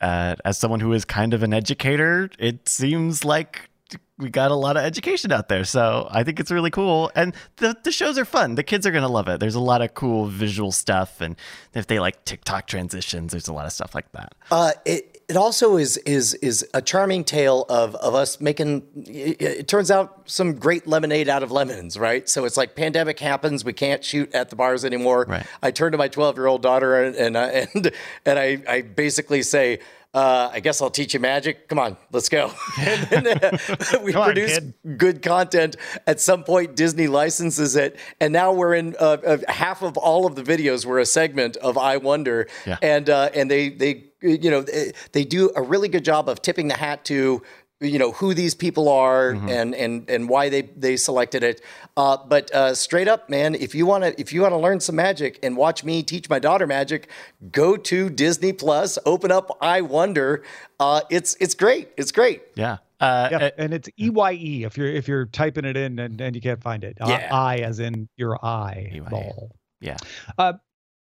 uh, as someone who is kind of an educator, it seems like we got a lot of education out there. So I think it's really cool. And the, the shows are fun. The kids are going to love it. There's a lot of cool visual stuff. And if they like TikTok transitions, there's a lot of stuff like that. Uh, it it also is is is a charming tale of of us making. It, it turns out some great lemonade out of lemons, right? So it's like pandemic happens, we can't shoot at the bars anymore. Right. I turn to my twelve year old daughter and and (laughs) and, and I I basically say. Uh, I guess I'll teach you magic. Come on, let's go. (laughs) (laughs) then, uh, we on, produce kid. good content. At some point, Disney licenses it, and now we're in uh, uh, half of all of the videos were a segment of Eye Wonder, Yeah. and uh, and they they you know they do a really good job of tipping the hat to you know who these people are and and and why they they selected it. Uh, but uh, straight up, man, if you want to if you want to learn some magic and watch me teach my daughter magic, go to Disney Plus, open up Eye Wonder. Uh, it's it's great. It's great. Yeah. Uh, Yeah, uh, and it's EYE if you're if you're typing it in and, and you can't find it. Uh, Yeah. I as in your eye EYE. ball. yeah. Uh, ha-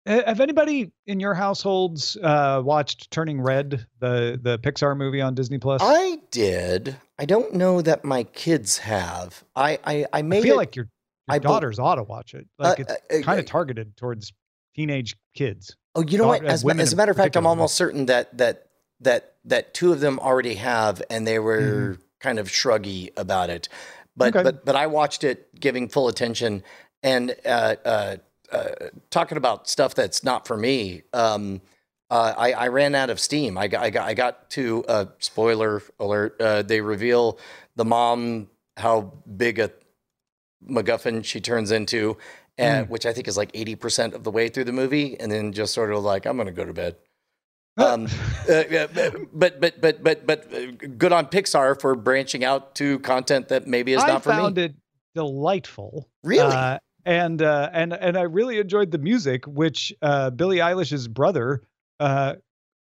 have anybody in your households uh, watched Turning Red, the the Pixar movie on Disney Plus? I did. I don't know that my kids have. I I, I I feel it. like your, your daughters ought to watch it. Like Uh, it's uh, uh, kind uh, of targeted towards teenage kids. Oh, you know what? Uh, As, as a matter of fact, I'm almost certain that that that that two of them already have, and they were kind of shruggy about it. But. Okay. but but I watched it, giving full attention, and uh, uh, uh, talking about stuff that's not for me. Um, uh, I, I ran out of steam. I got I got I got to uh, spoiler alert. Uh, they reveal the mom how big a MacGuffin she turns into, and which I think is like eighty percent of the way through the movie, and then just sort of like I'm gonna go to bed. Um, uh, but but but but but uh, good on Pixar for branching out to content that maybe is I not for found me. it delightful. Really? Uh, and uh, and and I really enjoyed the music, which uh, Billie Eilish's brother uh,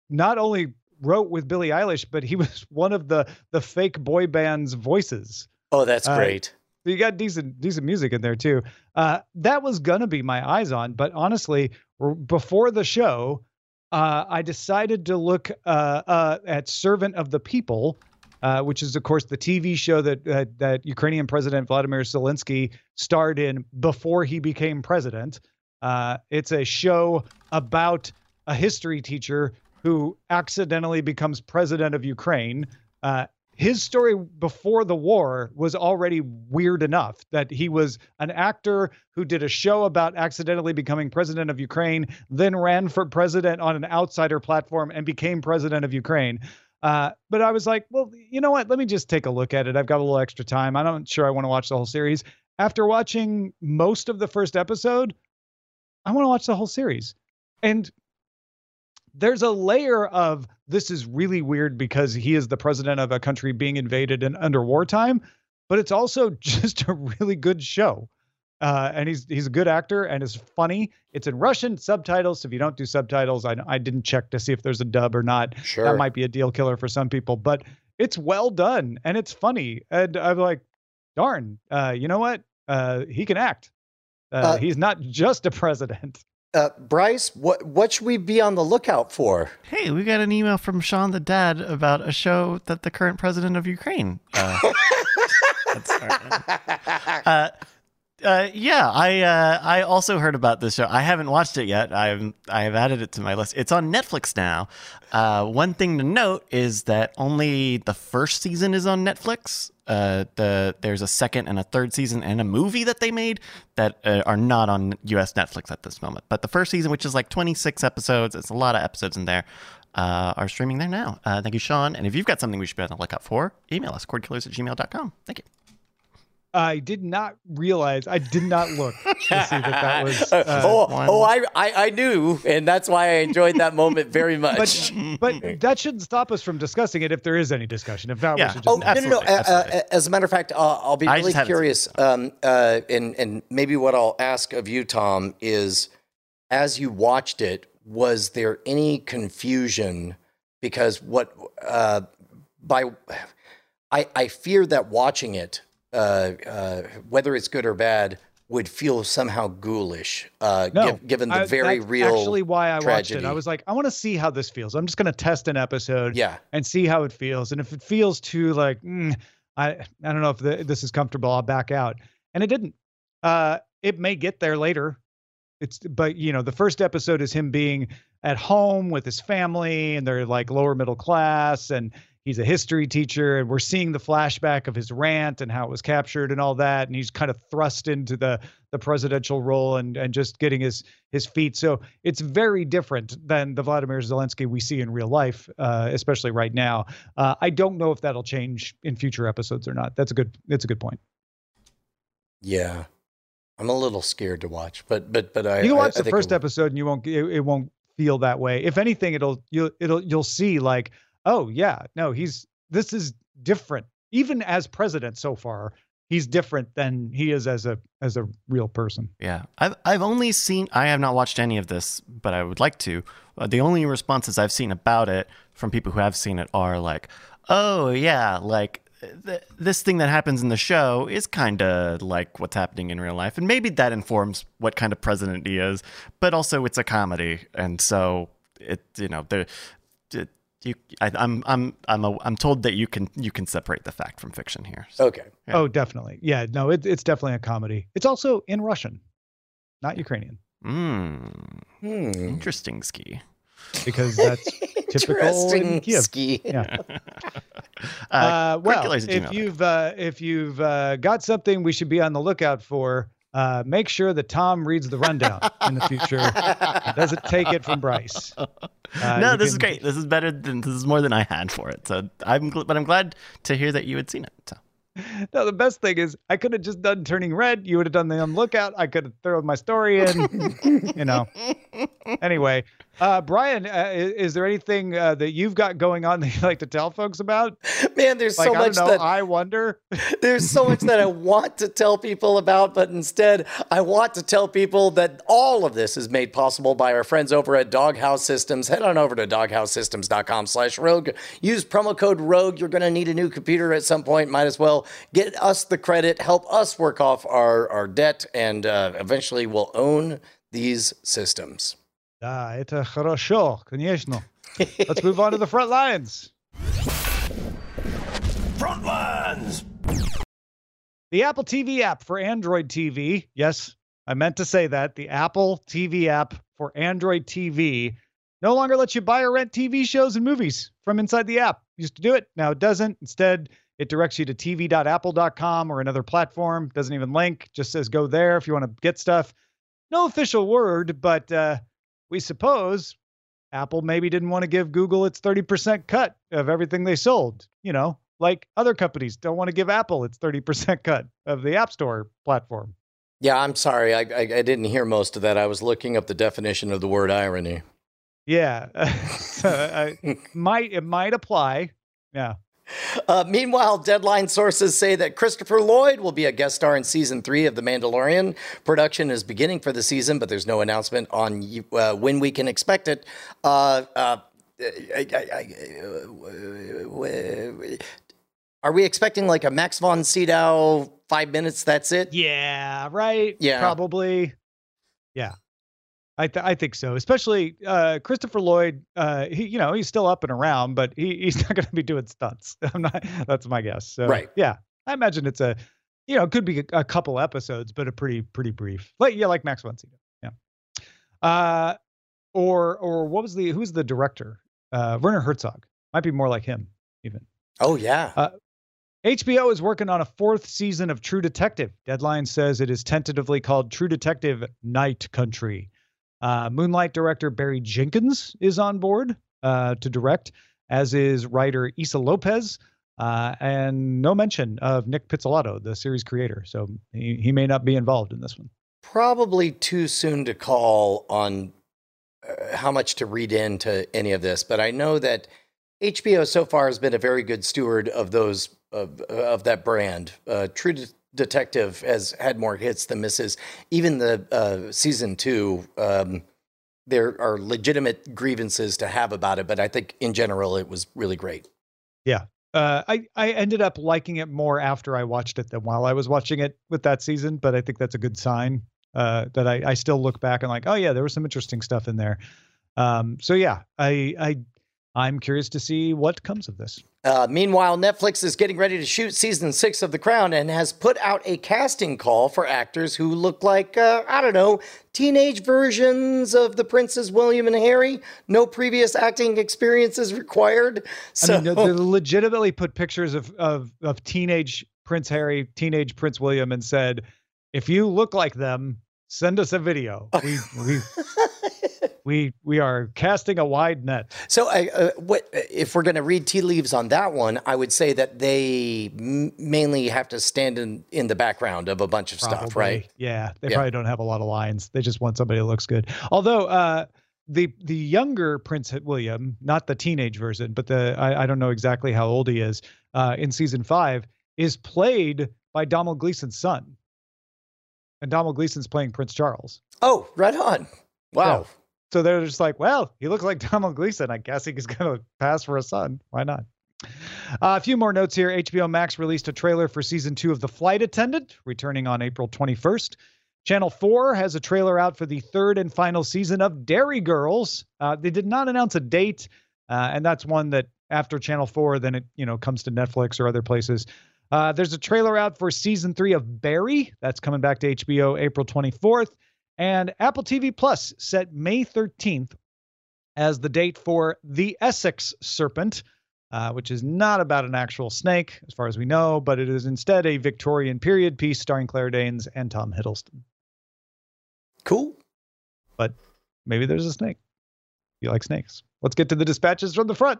not only wrote with Billie Eilish, but he (laughs) was one of the the fake boy band's voices. Oh, that's uh, great. So you got decent decent music in there too. Uh, that was gonna be my eyes on, but honestly, r- before the show, uh, I decided to look uh, uh, at Servant of the People, uh, which is of course the TV show that that, that Ukrainian President Vladimir Zelensky starred in before he became president. Uh, it's a show about a history teacher who accidentally becomes president of Ukraine. Uh, his story before the war was already weird enough that he was an actor who did a show about accidentally becoming president of Ukraine, then ran for president on an outsider platform and became president of Ukraine. Uh, but I was like, well, you know what? Let me just take a look at it. I've got a little extra time. I'm not sure I want to watch the whole series. After watching most of the first episode, I want to watch the whole series. And there's a layer of this is really weird because he is the president of a country being invaded and under wartime, but it's also (laughs) just a really good show. Uh, and he's he's a good actor and is funny. It's in Russian subtitles. So if you don't do subtitles, I I didn't check to see if there's a dub or not. Sure. That might be a deal killer for some people, but it's well done and it's funny. And I'm like, darn, uh, you know what? Uh, he can act. Uh, Uh, he's not just a president. (laughs) Uh, Bryce, what what should we be on the lookout for? Hey, we got an email from Sean the dad about a show that the current president of Ukraine. (laughs) Uh, yeah, I uh, I also heard about this show. I haven't watched it yet. I've I have added it to my list. It's on Netflix now. Uh, one thing to note is that only the first season is on Netflix. Uh, the there's a second and a third season and a movie that they made that uh, are not on U.S. Netflix at this moment. But the first season, which is like 26 episodes, it's a lot of episodes in there. uh, are streaming there now. Thank you, Sean. And if you've got something we should be on the lookout for, email us, cordkillers at gmail.com. Thank you. I did not realize. I did not look to see that that (laughs) was. Uh, Uh, oh, one. oh I, I, I knew, and that's why I enjoyed that moment very much. but but that shouldn't stop us from discussing it if there is any discussion. If not, Yeah. we should Oh just. no, no, no! Uh, uh, as a matter of fact, uh, I'll be really just haven't seen curious, um, uh, and and maybe what I'll ask of you, Tom, is as you watched it, was there any confusion? Because what uh, by I I fear that watching it, whether it's good or bad, would feel somehow ghoulish, uh, no, giv- given the I- very that's real. Actually, why I watched it, I was like, I want to see how this feels. I'm just going to test an episode. Yeah. and see how it feels. And if it feels too like, mm, I I don't know if the, this is comfortable, I'll back out. And it didn't. Uh, it may get there later. It's but you know the first episode is him being at home with his family and they're like lower middle class and he's a history teacher and we're seeing the flashback of his rant and how it was captured and all that and he's kind of thrust into the the presidential role and and just getting his his feet. So it's very different than the Vladimir Zelensky we see in real life uh, especially right now. Uh, I don't know if that'll change in future episodes or not. That's a good that's a good point. Yeah, I'm a little scared to watch, but but but I you can watch I the think first episode and you won't it, it won't feel that way. If anything it'll you'll it'll you'll see like oh yeah no he's this is different even as president so far he's different than he is as a as a real person Yeah, I've I've only seen. I have not watched any of this, but I would like to. Uh, the only responses I've seen about it from people who have seen it are like, "Oh yeah, like th- this thing that happens in the show is kind of like what's happening in real life, and maybe that informs what kind of president he is. But also, it's a comedy, and so it you know there." It- You, I, I'm, I'm, I'm, a, I'm told that you can, you can separate the fact from fiction here. So, Okay. Yeah. oh definitely yeah no it, it's definitely a comedy it's also in russian not ukrainian mm, Hmm. interesting ski. because (laughs) that's typical in Interesting Kiev. ski. yeah (laughs) Uh, Uh, well, if you've uh, if you've uh, got something we should be on the lookout for, uh, make sure that Tom reads the rundown in the future. (laughs) doesn't take it from Bryce. Uh, no, this is great. This is better than this is more than I had for it. So I'm, gl- but I'm glad to hear that you had seen it. So. No, the best thing is I could have just done turning red. You would have done the on lookout. I could have thrown my story in. (laughs) you know. Anyway, uh, Brian, uh, is, there anything uh, that you've got going on (laughs) that you'd like to tell folks about? Man, there's Like so much know. that I wonder. (laughs) there's so much that I (laughs) want to tell people about, but instead I want to tell people that all of this is made possible by our friends over at Doghouse Systems. Head on over to doghousesystems.com slash rogue. Use promo code rogue. You're going to need a new computer at some point. Might as well get us the credit, help us work off our, our debt, and uh, eventually we'll own these systems. Да, это хорошо, конечно. Let's move on to the front lines. Front lines! The Apple TV app for Android TV. Yes, I meant to say that. The Apple TV app for Android TV no longer lets you buy or rent TV shows and movies from inside the app. Used to do it. Now it doesn't. Instead, it directs you to tv.apple.com or another platform. Doesn't even link. Just says go there if you want to get stuff. No official word, but uh, we suppose Apple maybe didn't want to give Google its 30% cut of everything they sold. You know, like other companies don't want to give Apple its 30% cut of the App Store platform. Yeah, I'm sorry. I, I, I didn't hear most of that. I was looking up the definition of the word irony. Yeah. (laughs) so uh, I, might it might apply. Yeah. Uh, meanwhile, deadline sources say that Christopher Lloyd will be a guest star in season three of The Mandalorian. Production is beginning for the season, but there's no announcement on uh, when we can expect it. Uh, uh, I, are we expecting like a Max von Sydow five minutes? That's it. Yeah, right. Yeah. Probably. Yeah. I, th- I think so. Especially uh, Christopher Lloyd. Uh, he, you know, he's still up and around, but he, he's (laughs) not going to be doing stunts. I'm not. That's my guess. So, Right. Yeah. I imagine it's a, you know, it could be a, a couple episodes, but a pretty pretty brief. Like yeah, like Max von Sydow. Yeah. Uh, or or what was the who's the director? Uh, Werner Herzog. Might be more like him even. Oh yeah. Uh, HBO is working on a fourth season of True Detective. Deadline says it is tentatively called True Detective Night Country. Uh, Moonlight director Barry Jenkins is on board. uh, to direct, as is writer Issa Lopez. Uh, and no mention of Nic Pizzolatto, the series creator. So he, he may not be involved in this one. Probably too soon to call on uh, how much to read into any of this, but I know that HBO so far has been a very good steward of those of, of that brand. Uh, True De- Detective has had more hits than misses. Even the uh, season two, um, there are legitimate grievances to have about it, but I think in general it was really great. Yeah, uh, I I ended up liking it more after I watched it than while I was watching it with that season. But I think that's a good sign uh, that I, I still look back and like, oh yeah, there was some interesting stuff in there. Um, so yeah, I I I'm curious to see what comes of this. Uh, meanwhile, Netflix is getting ready to shoot season six of The Crown and has put out a casting call for actors who look like, uh, I don't know, teenage versions of the Princes William and Harry. No previous acting experiences required. So, I mean, they legitimately put pictures of, of, of teenage Prince Harry, teenage Prince William, and said, if you look like them, send us a video. We, we, (laughs) we we are casting a wide net. So, uh, what if we're going to read tea leaves on that one? I would say that they m- mainly have to stand in in the background of a bunch of Probably. stuff, right? Yeah, they Yeah. probably don't have a lot of lines. They just want somebody that looks good. Although uh, the the younger Prince William, not the teenage version, but the I, I don't know exactly how old he is uh, in season five, is played by Donald Gleason's son, and Donald Gleason's playing Prince Charles. Oh, right on. Wow. So they're just like, well, he looks like (laughs) Donald Gleason. I guess he's going to pass for a son. Why not? Uh, a few more notes here. HBO Max released a trailer for season two of The Flight Attendant, returning on April 21st. Channel 4 has a trailer out for the third and final season of Derry Girls. Uh, they did not announce a date, uh, and that's one that after Channel 4, then it you know comes to Netflix or other places. Uh, there's a trailer out for season three of Barry. That's coming back to HBO April 24th. And Apple TV Plus set May 13th as the date for The Essex Serpent, uh, which is not about an actual snake, as far as we know, but it is instead a Victorian period piece starring Claire Danes and Tom Hiddleston. Cool. But maybe there's a snake. You like snakes. Let's get to the dispatches from the front.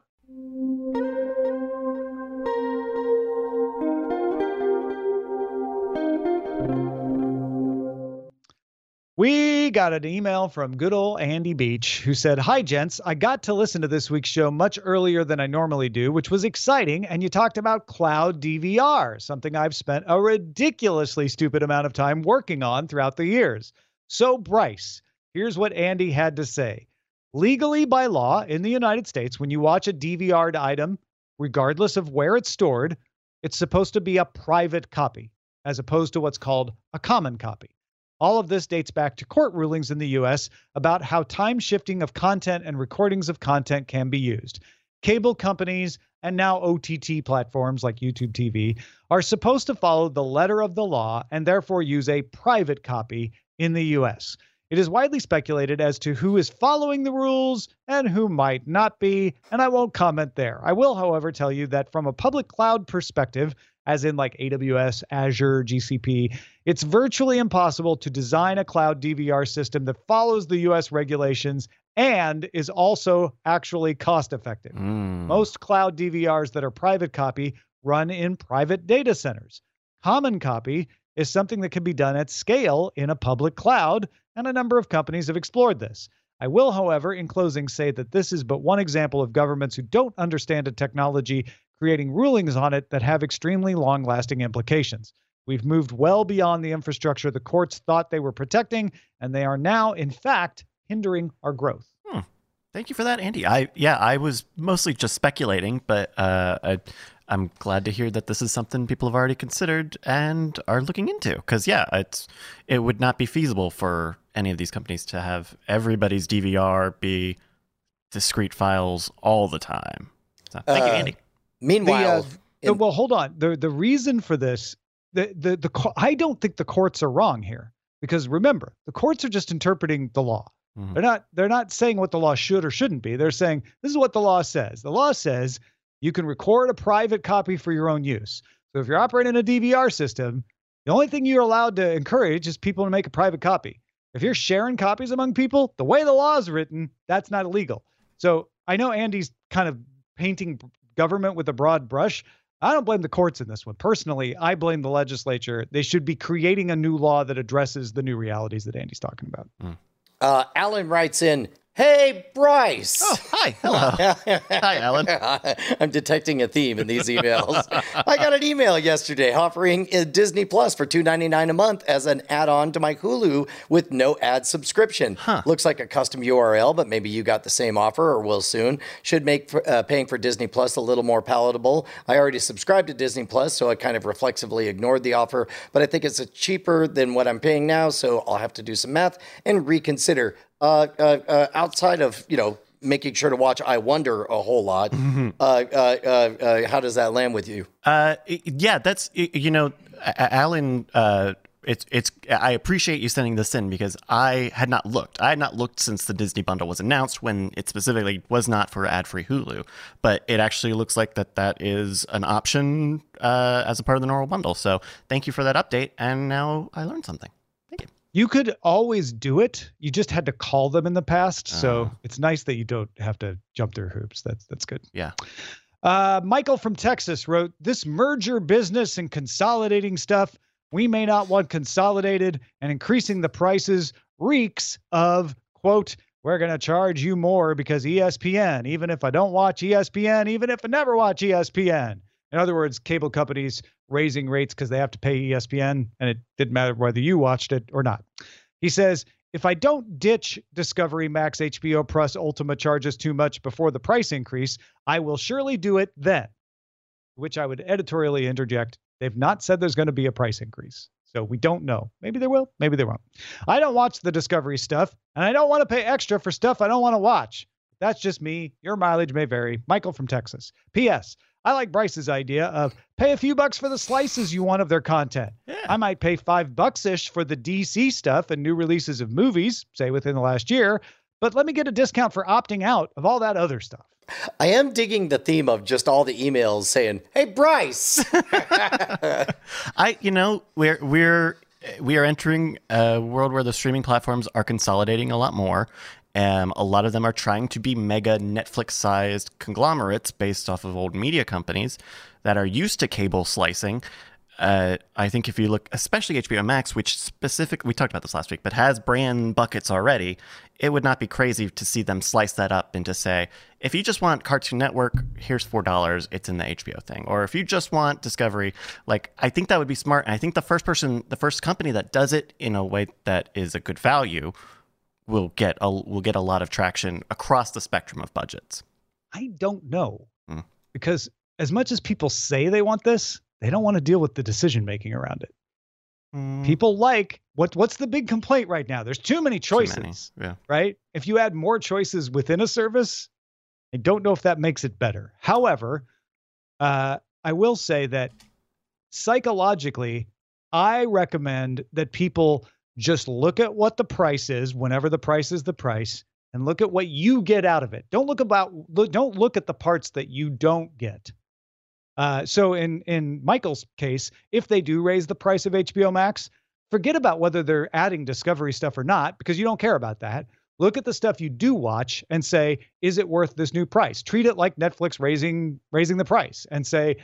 We got an email from good old Andy Beach who said, Hi, gents. I got to listen to this week's show much earlier than I normally do, which was exciting. And you talked about cloud DVR, something I've spent a ridiculously stupid amount of time working on throughout the years. So, Bryce, here's what Andy had to say. Legally, by law in the United States, when you watch a DVR'd item, regardless of where it's stored, it's supposed to be a private copy, as opposed to what's called a common copy. All of this dates back to court rulings in the US about how time shifting of content and recordings of content can be used. Cable companies and now OTT platforms like YouTube TV are supposed to follow the letter of the law and therefore use a private copy in the US. It is widely speculated as to who is following the rules and who might not be, and I won't comment there. I will, however, tell you that from a public cloud perspective, as in like AWS, Azure, GCP, it's virtually impossible to design a cloud DVR system that follows the US regulations and is also actually cost effective. Mm. Most cloud DVRs that are private copy run in private data centers. Common copy is something that can be done at scale in a public cloud, and a number of companies have explored this. I will, however, in closing, say that this is but one example of governments who don't understand a technology creating rulings on it that have extremely long lasting implications. We've moved well beyond the infrastructure the courts thought they were protecting, and they are now, in fact, hindering our growth. Hmm. Thank you for that, Andy. I yeah, I was mostly just speculating, but uh, I, I'm glad to hear that this is something people have already considered and are looking into. Because yeah, it's it would not be feasible for any of these companies to have everybody's DVR be discrete files all the time. So, thank you, Uh, Andy. Meanwhile, The, uh, the- well, hold on. The the reason for this, the the the co- I don't think the courts are wrong here because remember, the courts are just interpreting the law. Mhm. They're not they're not saying what the law should or shouldn't be. They're saying this is what the law says. The law says you can record a private copy for your own use. So if you're operating a DVR system, the only thing you're allowed to encourage is people to make a private copy. If you're sharing copies among people, the way the law is written, that's not illegal. So I know Andy's kind of painting government with a broad brush. I don't blame the courts in this one. Personally, I blame the legislature. They should be creating a new law that addresses the new realities that Andy's talking about. Uh, Alan writes in, Hey, Bryce. Oh, hi. Hello. (laughs) hi, Alan. (laughs) I'm detecting a theme in these emails. (laughs) I got an email yesterday offering uh, Disney Plus for $2.99 a month as an add-on to my Hulu with no ad subscription. Looks like a custom URL, but maybe you got the same offer or will soon. Should make for, uh, paying for Disney Plus a little more palatable. I already subscribed to Disney Plus, so I kind of reflexively ignored the offer, but I think it's a cheaper than what I'm paying now, so I'll have to do some math and reconsider. Uh, uh, uh, outside of you know making sure to watch Eye Wonder a whole lot, uh, uh, uh, uh, how does that land with you? Uh, yeah, that's you know, Alan. Uh, it's it's. I appreciate you sending this in because I had not looked. I had not looked since the Disney bundle was announced when it specifically was not for ad-free Hulu, but it actually looks like that that is an option uh, as a part of the normal bundle. So thank you for that update, and now I learned something. You. Could always do it. You just had to call them in the past. So it's nice that you don't have to jump through hoops. That's that's good. Yeah. Uh, Michael from Texas wrote this merger business and consolidating stuff. We may not want consolidated and increasing the prices reeks of quote. We're going to charge you more because ESPN, even if I don't watch ESPN, even if I never watch ESPN. In other words, cable companies raising rates because they have to pay ESPN, and it didn't matter whether you watched it or not. He says, if I don't ditch Discovery Max HBO Plus Ultima charges too much before the price increase, I will surely do it then. Which I would editorially interject. They've not said there's going to be a price increase. So we don't know. Maybe there will, maybe there won't. I don't watch the Discovery stuff, and I don't want to pay extra for stuff I don't want to watch. That's just me. Your mileage may vary. Michael from Texas. P.S. I like Bryce's idea of pay a few bucks for the slices you want of their content. I might pay five bucks ish for the DC stuff and new releases of movies, say within the last year, but let me get a discount for opting out of all that other stuff. I am digging the theme of just all the emails saying, "Hey, Bryce." (laughs) (laughs) I, you know, we're we're we are entering a world where the streaming platforms are consolidating a lot more. Um, a lot of them are trying to be mega Netflix-sized conglomerates based off of old media companies that are used to cable slicing. Uh, I think if you look, especially HBO Max, which specific, we talked about this last week, but has brand buckets already, it would not be crazy to see them slice that up and to say, if you just want Cartoon Network, here's four dollars, it's in the HBO thing, or if you just want Discovery, like I think that would be smart, and I think the first person, the first company that does it in a way that is a good value, will get a will get a lot of traction across the spectrum of budgets. I don't know Hmm. because as much as people say they want this, they don't want to deal with the decision making around it. Mm, People like what what's the big complaint right now? There's too many too choices, many, Yeah. right? If you add more choices within a service, I don't know if that makes it better. However, uh, I will say that psychologically, I recommend that people just look at what the price is whenever the price is the price and look at what you get out of it. Don't look about look, don't look at the parts that you don't get. Uh, so in in Michael's case, if they do raise the price of HBO Max, forget about whether they're adding Discovery stuff or not because you don't care about that. Look at the stuff you do watch and say, is it worth this new price? Treat it like Netflix raising raising the price and say,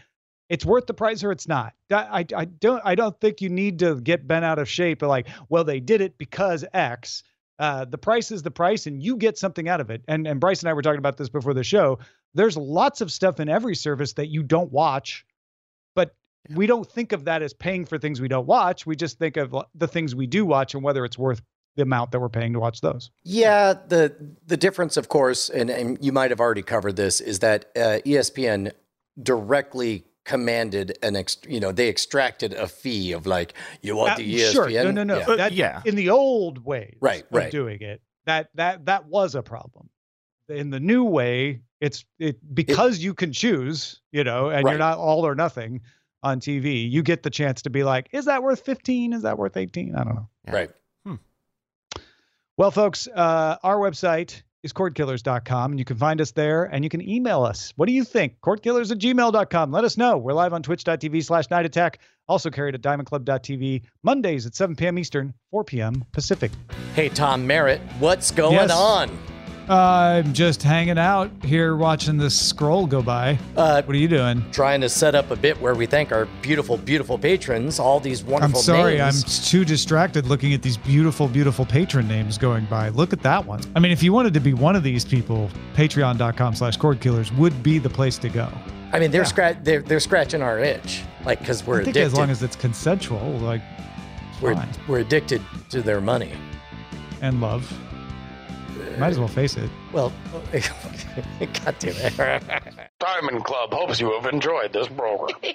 it's worth the price or it's not. I, I, don't I don't think you need to get bent out of shape. Like, well, they did it because X. Uh, the price is the price, and you get something out of it. And and Bryce and I were talking about this before the show. There's lots of stuff in every service that you don't watch, but we don't think of that as paying for things we don't watch. We just think of the things we do watch and whether it's worth the amount that we're paying to watch those. Yeah, the the difference, of course, and, and you might have already covered this, is that uh, ESPN directly commanded an ex, you know, they extracted a fee of like, you want the Uh, ESPN? Sure, no, no, no. Yeah. That, yeah. In the old ways, Right, of right. doing it, that that that was a problem. In the new way, it's it because you can choose, you know, and Right. you're not all or nothing on TV. You get the chance to be like, is that worth 15? Is that worth 18? I don't know. Yeah. Right. Well, folks, uh, our website is cordkillers.com, and you can find us there and you can email us. What do you think? Cordkillers at gmail.com. Let us know. We're live on twitch.tv slash night attack. Also carried at diamondclub.tv Mondays at 7 p.m. Eastern, 4 p.m. Pacific. Hey, Tom Merritt, what's going Yes. on? I'm just hanging out here watching this scroll go by. Uh, what are you doing? Trying to set up a bit where we thank our beautiful, beautiful patrons, all these wonderful I'm sorry, names. I'm too distracted looking at these beautiful, beautiful patron names going by. Look at that one. I mean, if you wanted to be one of these people, patreon.com slash cord killers would be the place to go. I mean, they're scratch they're they're scratching our itch, like because we're I think addicted. as long as it's consensual, like we're fine. we're addicted to their money. and love. Might as well face it. Well, (laughs) God damn it. Diamond Club hopes you have enjoyed this program. (laughs)